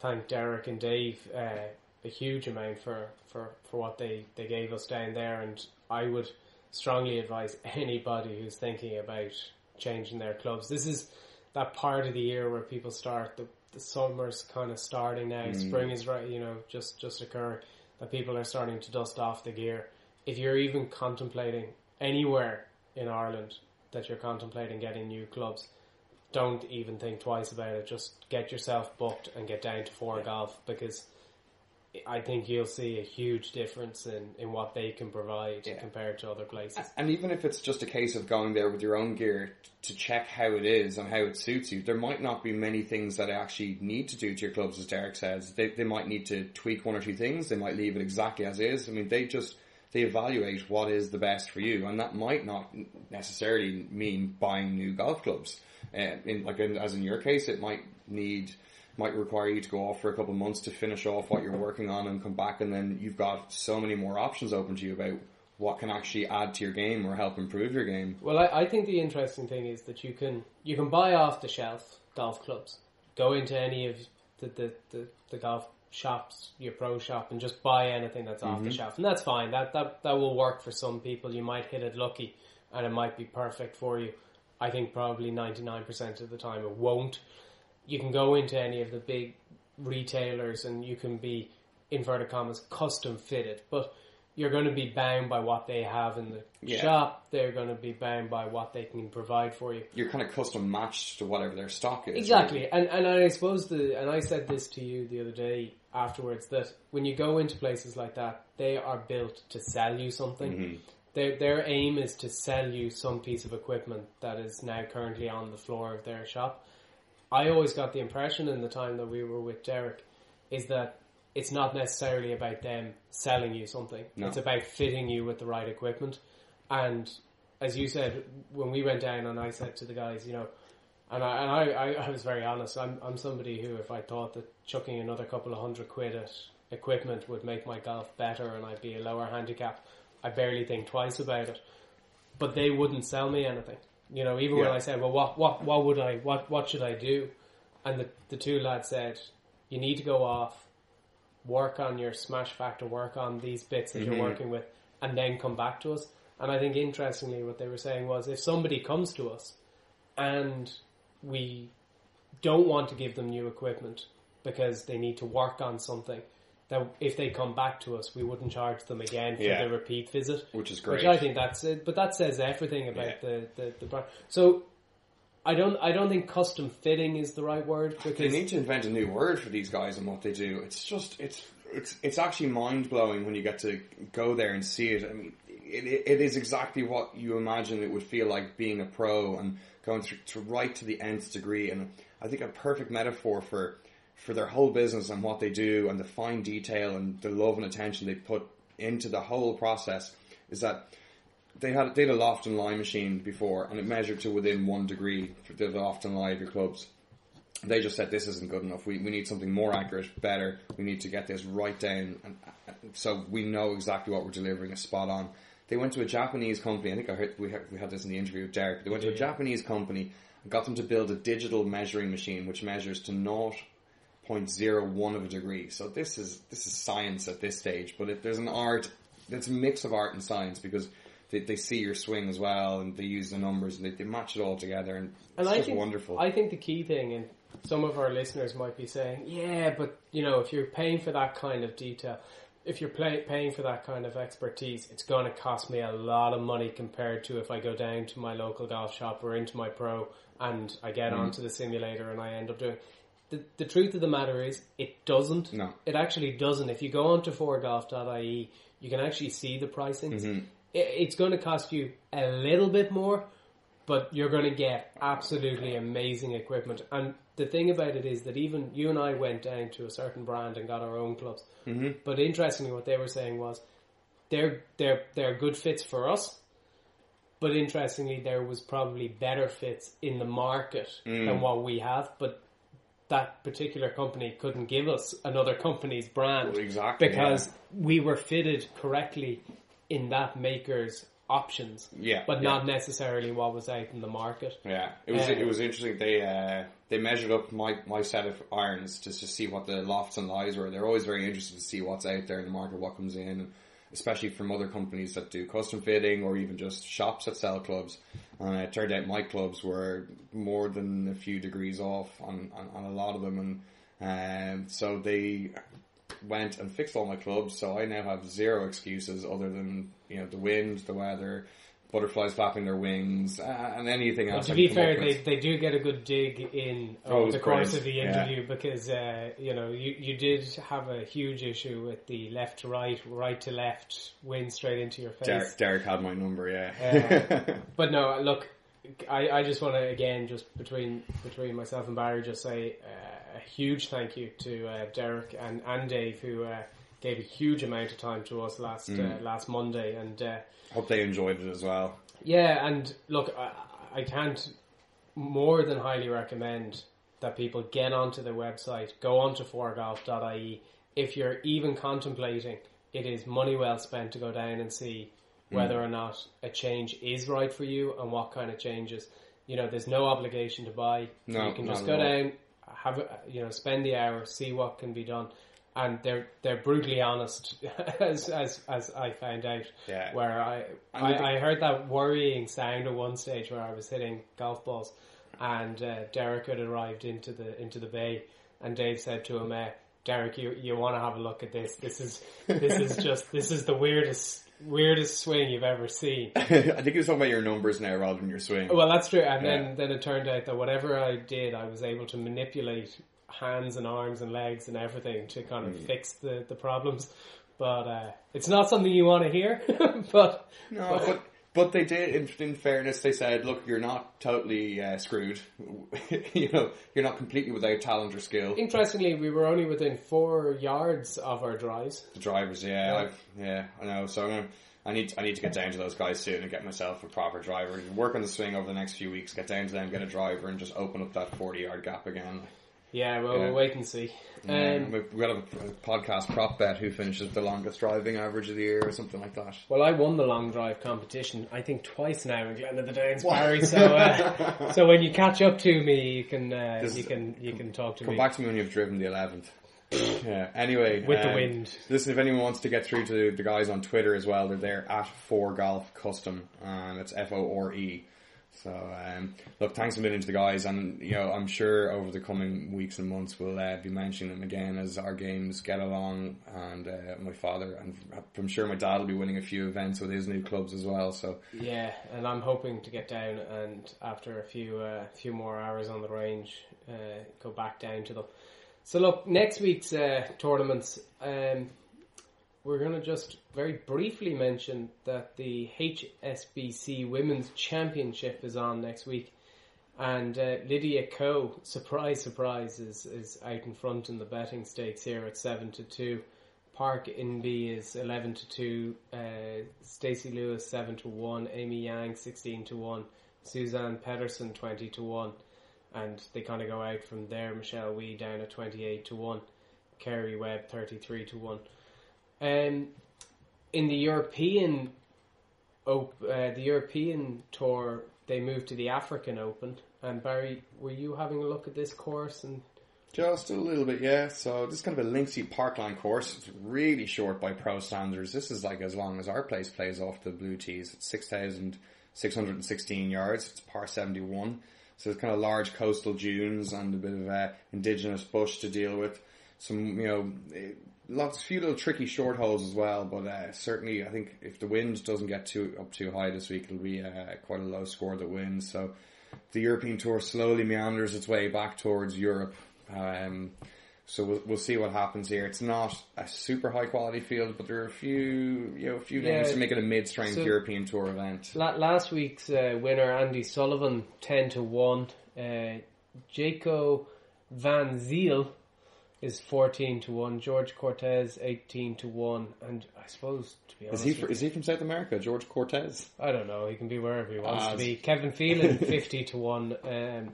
thank Derek and Dave uh, a huge amount for, for, for what they, they gave us down there, and I would strongly advise anybody who's thinking about changing their clubs. This is that part of the year where people start the the summer's kind of starting now. Spring is right, you know, just just occurring. That people are starting to dust off the gear. If you're even contemplating anywhere in Ireland that you're contemplating getting new clubs, don't even think twice about it. Just get yourself booked and get down to four golf because I think you'll see a huge difference in, in what they can provide Yeah. compared to other places. And even if it's just a case of going there with your own gear to check how it is and how it suits you, there might not be many things that I actually need to do to your clubs, as Derek says. They, they might need to tweak one or two things. They might leave it exactly as is. I mean, they just, they evaluate what is the best for you. And that might not necessarily mean buying new golf clubs. Uh, in, like in, as in your case, it might need, might require you to go off for a couple of months to finish off what you're working on and come back and then you've got so many more options open to you about what can actually add to your game or help improve your game. Well, I, I think the interesting thing is that you can you can buy off the shelf golf clubs. Go into any of the the, the, the golf shops, your pro shop, and just buy anything that's off the shelf, and that's fine. That that that will work for some people. You might hit it lucky, and it might be perfect for you. I think probably ninety nine percent of the time it won't. You can go into any of the big retailers, and you can be inverted commas custom fitted, but you're going to be bound by what they have in the Yeah. shop. They're going to be bound by what they can provide for you. You're kind of custom matched to whatever their stock is. Exactly, and and I suppose the and I said this to you the other day afterwards that when you go into places like that, they are built to sell you something. Mm-hmm. Their their aim is to sell you some piece of equipment that is now currently on the floor of their shop. I always got the impression in the time that we were with Derek is that it's not necessarily about them selling you something. No. It's about fitting you with the right equipment. And as you said, when we went down and I said to the guys, you know, and I and I, I, I was very honest. I'm I'm somebody who, if I thought that chucking another couple of hundred quid at equipment would make my golf better and I'd be a lower handicap, I barely think twice about it. But they wouldn't sell me anything. You know, even when I said, "Well, what what what would I what what should I do?" and the the two lads said, "You need to go off, work on your smash factor, work on these bits that you're mm-hmm. working with, and then come back to us." And I think interestingly, what they were saying was, if somebody comes to us and we don't want to give them new equipment because they need to work on something, that if they come back to us, we wouldn't charge them again for Yeah. the repeat visit. Which is great. Which I think that's it, but that says everything about Yeah. the, the, the brand. So I don't I don't think custom fitting is the right word They because need to invent a new word for these guys and what they do. It's just it's it's it's actually mind blowing when you get to go there and see it. I mean, it, it, it is exactly what you imagine it would feel like being a pro and going through to right to the nth degree. And I think a perfect metaphor for for their whole business and what they do and the fine detail and the love and attention they put into the whole process is that they had they had a loft and lie machine before, and it measured to within one degree for the loft and lie of your clubs. They just said this isn't good enough. We we need something more accurate, better. We need to get this right down, and so we know exactly what we're delivering is spot on. They went to a Japanese company. I think I heard we had, we had this in the interview with Derek. They went to a Japanese company and got them to build a digital measuring machine which measures to naught 0.01 of a degree. So this is this is science at this stage, but if there's an art. It's a mix of art and science because they, they see your swing as well, and they use the numbers and they, they match it all together, and, And it's think, wonderful. I think the key thing, and some of our listeners might be saying, yeah, but you know, if you're paying for that kind of detail, if you're play, paying for that kind of expertise, it's going to cost me a lot of money compared to if I go down to my local golf shop or into my pro and I get mm-hmm. onto the simulator and I end up doing. The, the truth of the matter is, it doesn't. No. It actually doesn't. If you go onto foregolf.ie, you can actually see the pricings. It, it's going to cost you a little bit more, but you're going to get absolutely amazing equipment. And the thing about it is that even you and I went down to a certain brand and got our own clubs. Mm-hmm. But interestingly, what they were saying was they're they're they're good fits for us. But interestingly, there was probably better fits in the market than what we have. But that particular company couldn't give us another company's brand Well, exactly, because yeah. we were fitted correctly in that maker's options, Yeah, but yeah. not necessarily what was out in the market. Yeah, it was Uh, it was interesting. They uh, they measured up my, my set of irons just to see what the lofts and lies were. They're always very interested to see what's out there in the market, what comes in, and especially from other companies that do custom fitting or even just shops that sell clubs. And it turned out my clubs were more than a few degrees off on, on, on a lot of them, and um, so they went and fixed all my clubs. So I now have zero excuses other than you know the wind, the weather. Butterflies flapping their wings, uh, and anything else. to I be fair, they, they do get a good dig in Oh, over was the course great. of the Yeah. interview because uh, you know you, you did have a huge issue with the left to right, right to left, wind straight into your face. Derek, Derek had my number, yeah. Uh, but no, look, I, I just want to again just between between myself and Barry just say uh, a huge thank you to uh, Derek and, and Dave who uh, gave a huge amount of time to us last Mm. uh, last Monday and. Uh, Hope they enjoyed it as well. yeah, and look, I, I can't more than highly recommend that people get onto their website, go onto foregolf.ie. If you're even contemplating, it is money well spent to go down and see whether or not a change is right for you and what kind of changes. You know, there's no obligation to buy. No, you can just go down, have you know, spend the hour, see what can be done. And they're they're brutally honest, as as as I found out. Yeah. Where I the- I, I heard that worrying sound at one stage where I was hitting golf balls, and uh, Derek had arrived into the into the bay, and Dave said to him, uh, "Derek, you you want to have a look at this? This is this is just this is the weirdest weirdest swing you've ever seen." I think he was talking about your numbers now rather than your swing. Well, that's true. And Yeah. then, then it turned out that whatever I did, I was able to manipulate hands and arms and legs and everything to kind of Mm. fix the, the problems. But uh, it's not something you want to hear. but no, but but they did. In, in fairness, they said, "Look, you're not totally uh, screwed. you know, you're not completely without talent or skill." interestingly, we were only within four yards of our drives. The drivers, yeah, I've, yeah, I know. So I'm gonna, I need, I need to get down to those guys soon and get myself a proper driver. Work on the swing over the next few weeks. Get down to them, get a driver, and just open up that forty yard gap again. Yeah, well, Yeah. we'll wait and see. Um, Um, we've got a, podcast prop bet who finishes the longest driving average of the year or something like that. well, I won the long drive competition, I think twice now in Glen of the Downs, Barry. So, uh, so when you catch up to me, you can uh, you can you can talk to Come me. Come back to me when you've driven the eleventh. yeah. Anyway, With the um, wind. Listen, if anyone wants to get through to the guys on Twitter as well, they're there at Four Golf Custom, and it's F O R E. So, um, look, thanks a million to the guys, and you know, I'm sure over the coming weeks and months we'll uh, be mentioning them again as our games get along. And uh, my father, and I'm sure my dad will be winning a few events with his new clubs as well. So, Yeah, and I'm hoping to get down and after a few uh, few more hours on the range, uh, go back down to them. So look, next week's uh, tournaments, um, we're going to just very briefly mention that the HSBC Women's Championship is on next week, and uh, Lydia Ko, surprise, surprise, is is out in front in the betting stakes here at seven to two. Park Inbee is eleven to two. Uh, Stacy Lewis seven to one. Amy Yang sixteen to one. Suzann Pettersen twenty to one, and they kind of go out from there. Michelle Wie down at twenty eight to one. Karrie Webb thirty three to one. Um, in the European, op- uh, the European tour, they moved to the African Open. And Barry, were you having a look at this course? And Just a little bit, yeah. So this is kind of a Linksy Parkline course. It's really short by pro standards. This is like as long as our place plays off the blue tees. It's 6,616 yards. It's par 71. So it's kind of large coastal dunes and a bit of uh, indigenous bush to deal with. Some, you know, lots, few little tricky short holes as well. But uh, certainly, I think if the wind doesn't get too up too high this week, it'll be uh, quite a low score that wins. So the European Tour slowly meanders its way back towards Europe. Um, so we'll, we'll see what happens here. It's not a super high quality field, but there are a few, you know, a few Yeah. names to make it a mid strength So- European Tour event. La- last week's uh, winner, Andy Sullivan, 10 to 1. Uh, Jaco Van Zyl is 14 to 1. George Cortez, 18 to 1. And I suppose, to be Is honest, he fr- is he from South America? George Cortez. I don't know. He can be wherever he wants Ah, to be. Kevin Phelan, fifty to one. Um,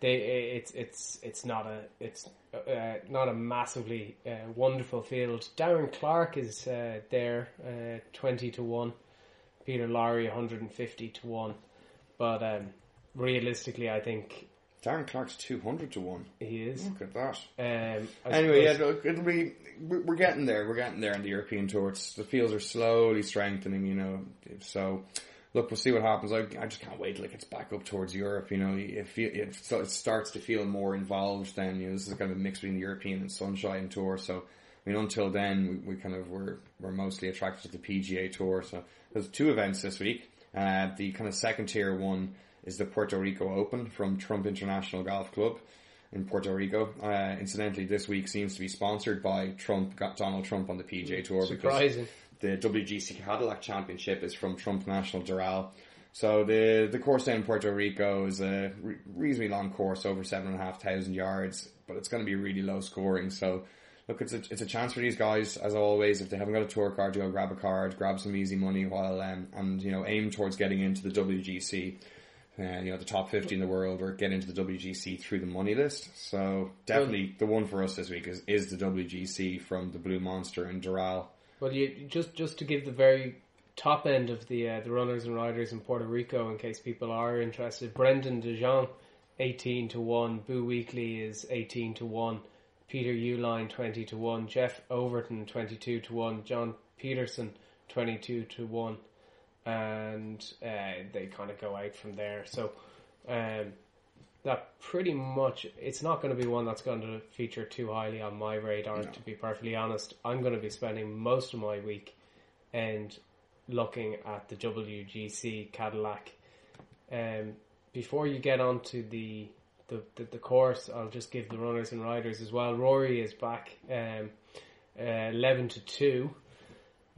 they it's it's it's not a it's uh, not a massively uh, wonderful field. Darren Clarke is uh, there, uh, twenty to one. Peter Lawrie, one hundred and fifty to one. But um, realistically, I think Darren Clarke's two hundred to one. he is. Look at that. Um, Anyway, yeah, look, it'll be. We're getting there. We're getting there in the European Tour. It's, the fields are slowly strengthening. You know, so look, we'll see what happens. I, I just can't wait till it gets back up towards Europe. You know, it, feel, it, so it starts to feel more involved. Then you know, this is kind of a mix between the European and Sunshine Tour. So I mean, until then, we, we kind of were were mostly attracted to the PGA Tour. So there's two events this week. Uh, the kind of second tier one is the Puerto Rico Open from Trump International Golf Club in Puerto Rico. Uh, incidentally, this week seems to be sponsored by Trump, got Donald Trump on the PGA Tour surprising. because the WGC Cadillac Championship is from Trump National Doral. So the the course down in Puerto Rico is a re- reasonably long course, over seven and a half thousand yards, but it's going to be really low scoring. So look, it's a it's a chance for these guys, as always. If they haven't got a tour card, to go grab a card, grab some easy money, while um, and you know aim towards getting into the WGC. Uh, you know the top fifty in the world, or get into the WGC through the money list. So definitely the one for us this week is is the WGC from the Blue Monster in Doral. Well, you just just to give the very top end of the uh, the runners and riders in Puerto Rico, in case people are interested. Brendon de Jonge, eighteen to one. Boo Weekley is eighteen to one. Peter Uihlein twenty to one. Jeff Overton twenty two to one. John Peterson twenty two to one. And uh, they kind of go out from there. So um, that pretty much it's not going to be one that's going to feature too highly on my radar. To be perfectly honest, I'm going to be spending most of my week and looking at the WGC Cadillac. Um, before you get onto the, the the the course, I'll just give the runners and riders as well. Rory is back, um, uh, eleven to two.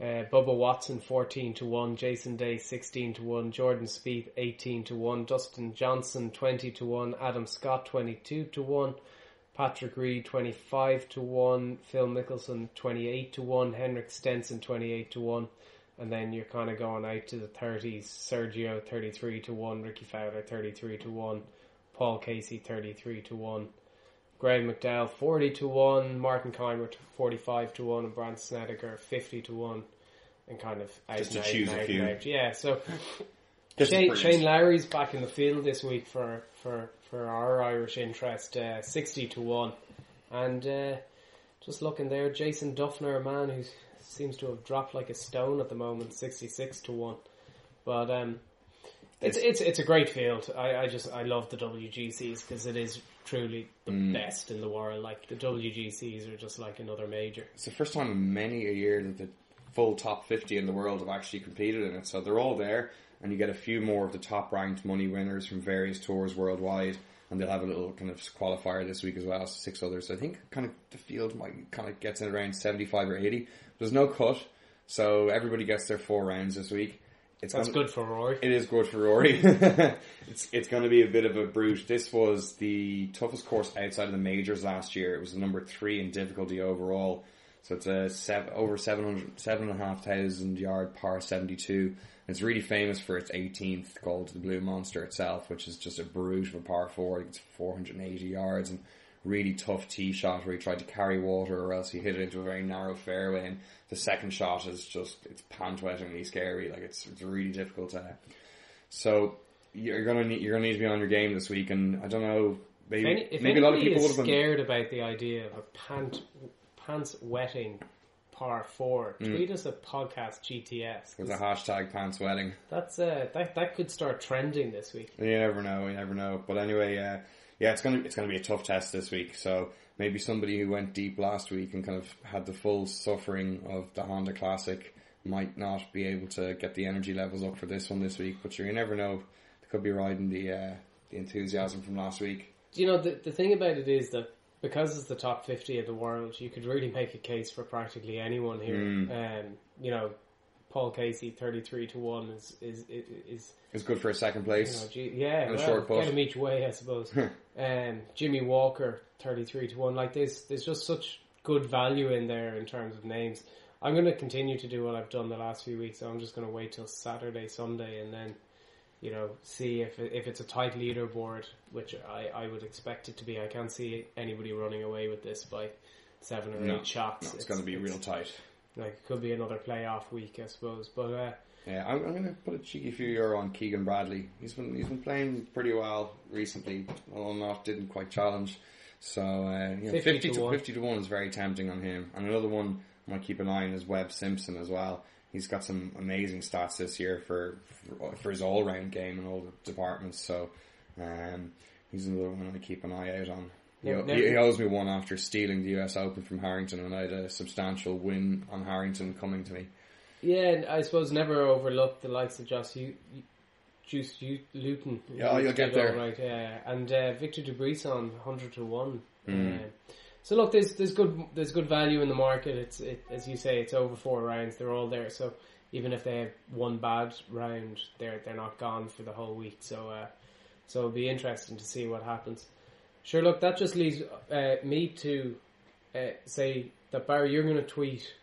Uh, Bubba Watson fourteen to one, Jason Day sixteen to one, Jordan Spieth eighteen to one, Dustin Johnson twenty to one, Adam Scott twenty two to one, Patrick Reed twenty five to one, Phil Mickelson twenty eight to one, Henrik Stenson twenty eight to one, and then you're kind of going out to the thirties. Sergio thirty three to one, Rickie Fowler thirty three to one, Paul Casey thirty three to one. Graham McDowell 40 to 1, Martin Kaymer 45 to 1, and Brandt Snedeker 50 to 1, and kind of out Just to and out choose and a few. out. Yeah, so Shane. Shane Lowry's back in the field this week for, for, for our Irish interest, uh, 60 to 1. And uh, just looking there, Jason Dufner, a man who seems to have dropped like a stone at the moment, 66 to 1. But um, it's, it's it's a great field. I, I just I love the WGCs because it is truly the Mm. best in the world. Like the WGCs are just like another major. It's the first time in many a year that the full top 50 in the world have actually competed in it. So they're all there, and you get a few more of the top ranked money winners from various tours worldwide. And they'll have a little kind of qualifier this week as well, so six others. I think kind of the field might kind of gets in around 75 or 80. There's no cut, so everybody gets their four rounds this week. It's That's gonna- good for Rory. It is good for Rory. it's it's going to be a bit of a brute. This was the toughest course outside of the majors last year. It was number three in difficulty overall. So it's a seven, over 700, seven and a half thousand yard par 72. It's really famous for its 18th called the Blue Monster itself, which is just a brute of a par four. It's 480 yards and really tough tee shot where he tried to carry water or else he hit it into a very narrow fairway and the second shot is just, it's pant-wettingly scary. Like it's, it's really difficult to, so you're gonna need, you're gonna need to be on your game this week and I don't know maybe Any, if maybe a lot of people would is have been. scared about the idea of a pant, pants wetting par four, tweet us at podcast GTS. With a hashtag pants wedding. That's uh, that that could start trending this week. You never know. You never know. But anyway, uh, yeah, it's gonna it's gonna be a tough test this week. So maybe somebody who went deep last week and kind of had the full suffering of the Honda Classic might not be able to get the energy levels up for this one this week. But sure, you never know. They could be riding the uh, the enthusiasm from last week. You know, the the thing about it is that because it's the top fifty of the world, you could really make a case for practically anyone here. Um, you know, Paul Casey thirty three to one is is is. is good for a second you place. know, yeah, And a well, short putt. get them each way, I suppose. um, Jimmy Walker, thirty-three to one. Like there's, there's just such good value in there in terms of names. I'm going to continue to do what I've done the last few weeks. So I'm just going to wait till Saturday, Sunday, and then, you know, see if if it's a tight leaderboard, which I, I would expect it to be. I can't see anybody running away with this by seven or No, eight shots. no, it's, going to be real tight. Like it could be another playoff week, I suppose. But uh, Yeah, I'm, I'm going to put a cheeky few euro on Keegan Bradley. He's been he's been playing pretty well recently, although not didn't quite challenge. So uh, you know, 50 50, to to, one. 50 to one is very tempting on him. And another one I might keep an eye on is Webb Simpson as well. He's got some amazing stats this year for for, for his all round game and all the departments. So um, he's another one I keep an eye out on. He, he, he owes me one after stealing the US Open from Harrington, and I had a substantial win on Harrington coming to me. Yeah, and I suppose never overlook the likes of Joss U- U- Juice U- Luiten. Yeah, you'll get there. right, yeah, and uh, Victor Dubuisson, hundred to one. Hmm. Um, so look, there's there's good there's good value in the market. It's it, as you say, it's over four rounds. They're all there. So even if they have one bad round, they're they're not gone for the whole week. So uh, so it'll be interesting to see what happens. Sure, look, that just leaves uh, me to uh, say that Barry, you're going to tweet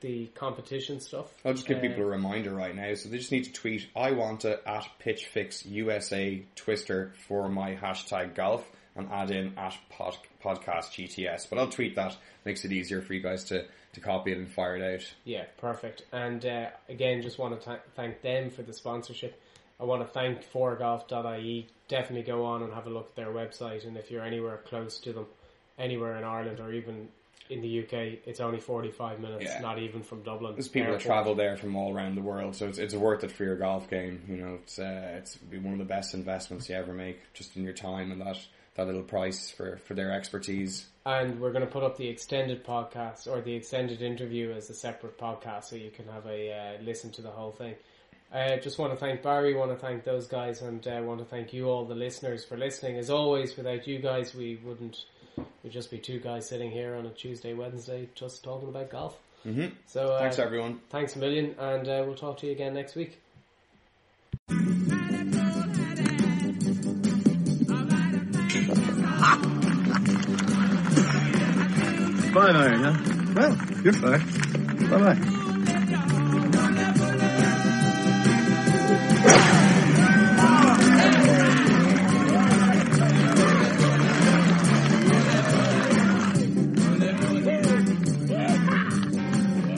the competition stuff. I'll just give Uh, people a reminder right now. So they just need to tweet, I want to at PitchFix USA Twister for my hashtag golf and add in at pod, podcast GTS. But I'll tweet that. Makes it easier for you guys to, to copy it and fire it out. Yeah, perfect. And uh, again, just want to th- thank them for the sponsorship. I want to thank foregolf.ie. Definitely go on and have a look at their website. And if you're anywhere close to them, anywhere in Ireland or even in the UK, it's only 45 minutes, Yeah. not even from Dublin. There's people that travel there from all around the world, so it's, it's worth it for your golf game. You know, it's uh, it's be one of the best investments you ever make, just in your time and that that little price for, for their expertise. And we're going to put up the extended podcast or the extended interview as a separate podcast so you can have a uh, listen to the whole thing. I uh, just want to thank Barry, want to thank those guys, and uh, want to thank you all, the listeners, for listening. As always, without you guys, we wouldn't, we'd just be two guys sitting here on a Tuesday, Wednesday, just talking about golf. Mm-hmm. So, uh, Thanks, everyone. thanks a million, and uh, we'll talk to you again next week. Five iron, huh? Well, you're fine. Bye bye.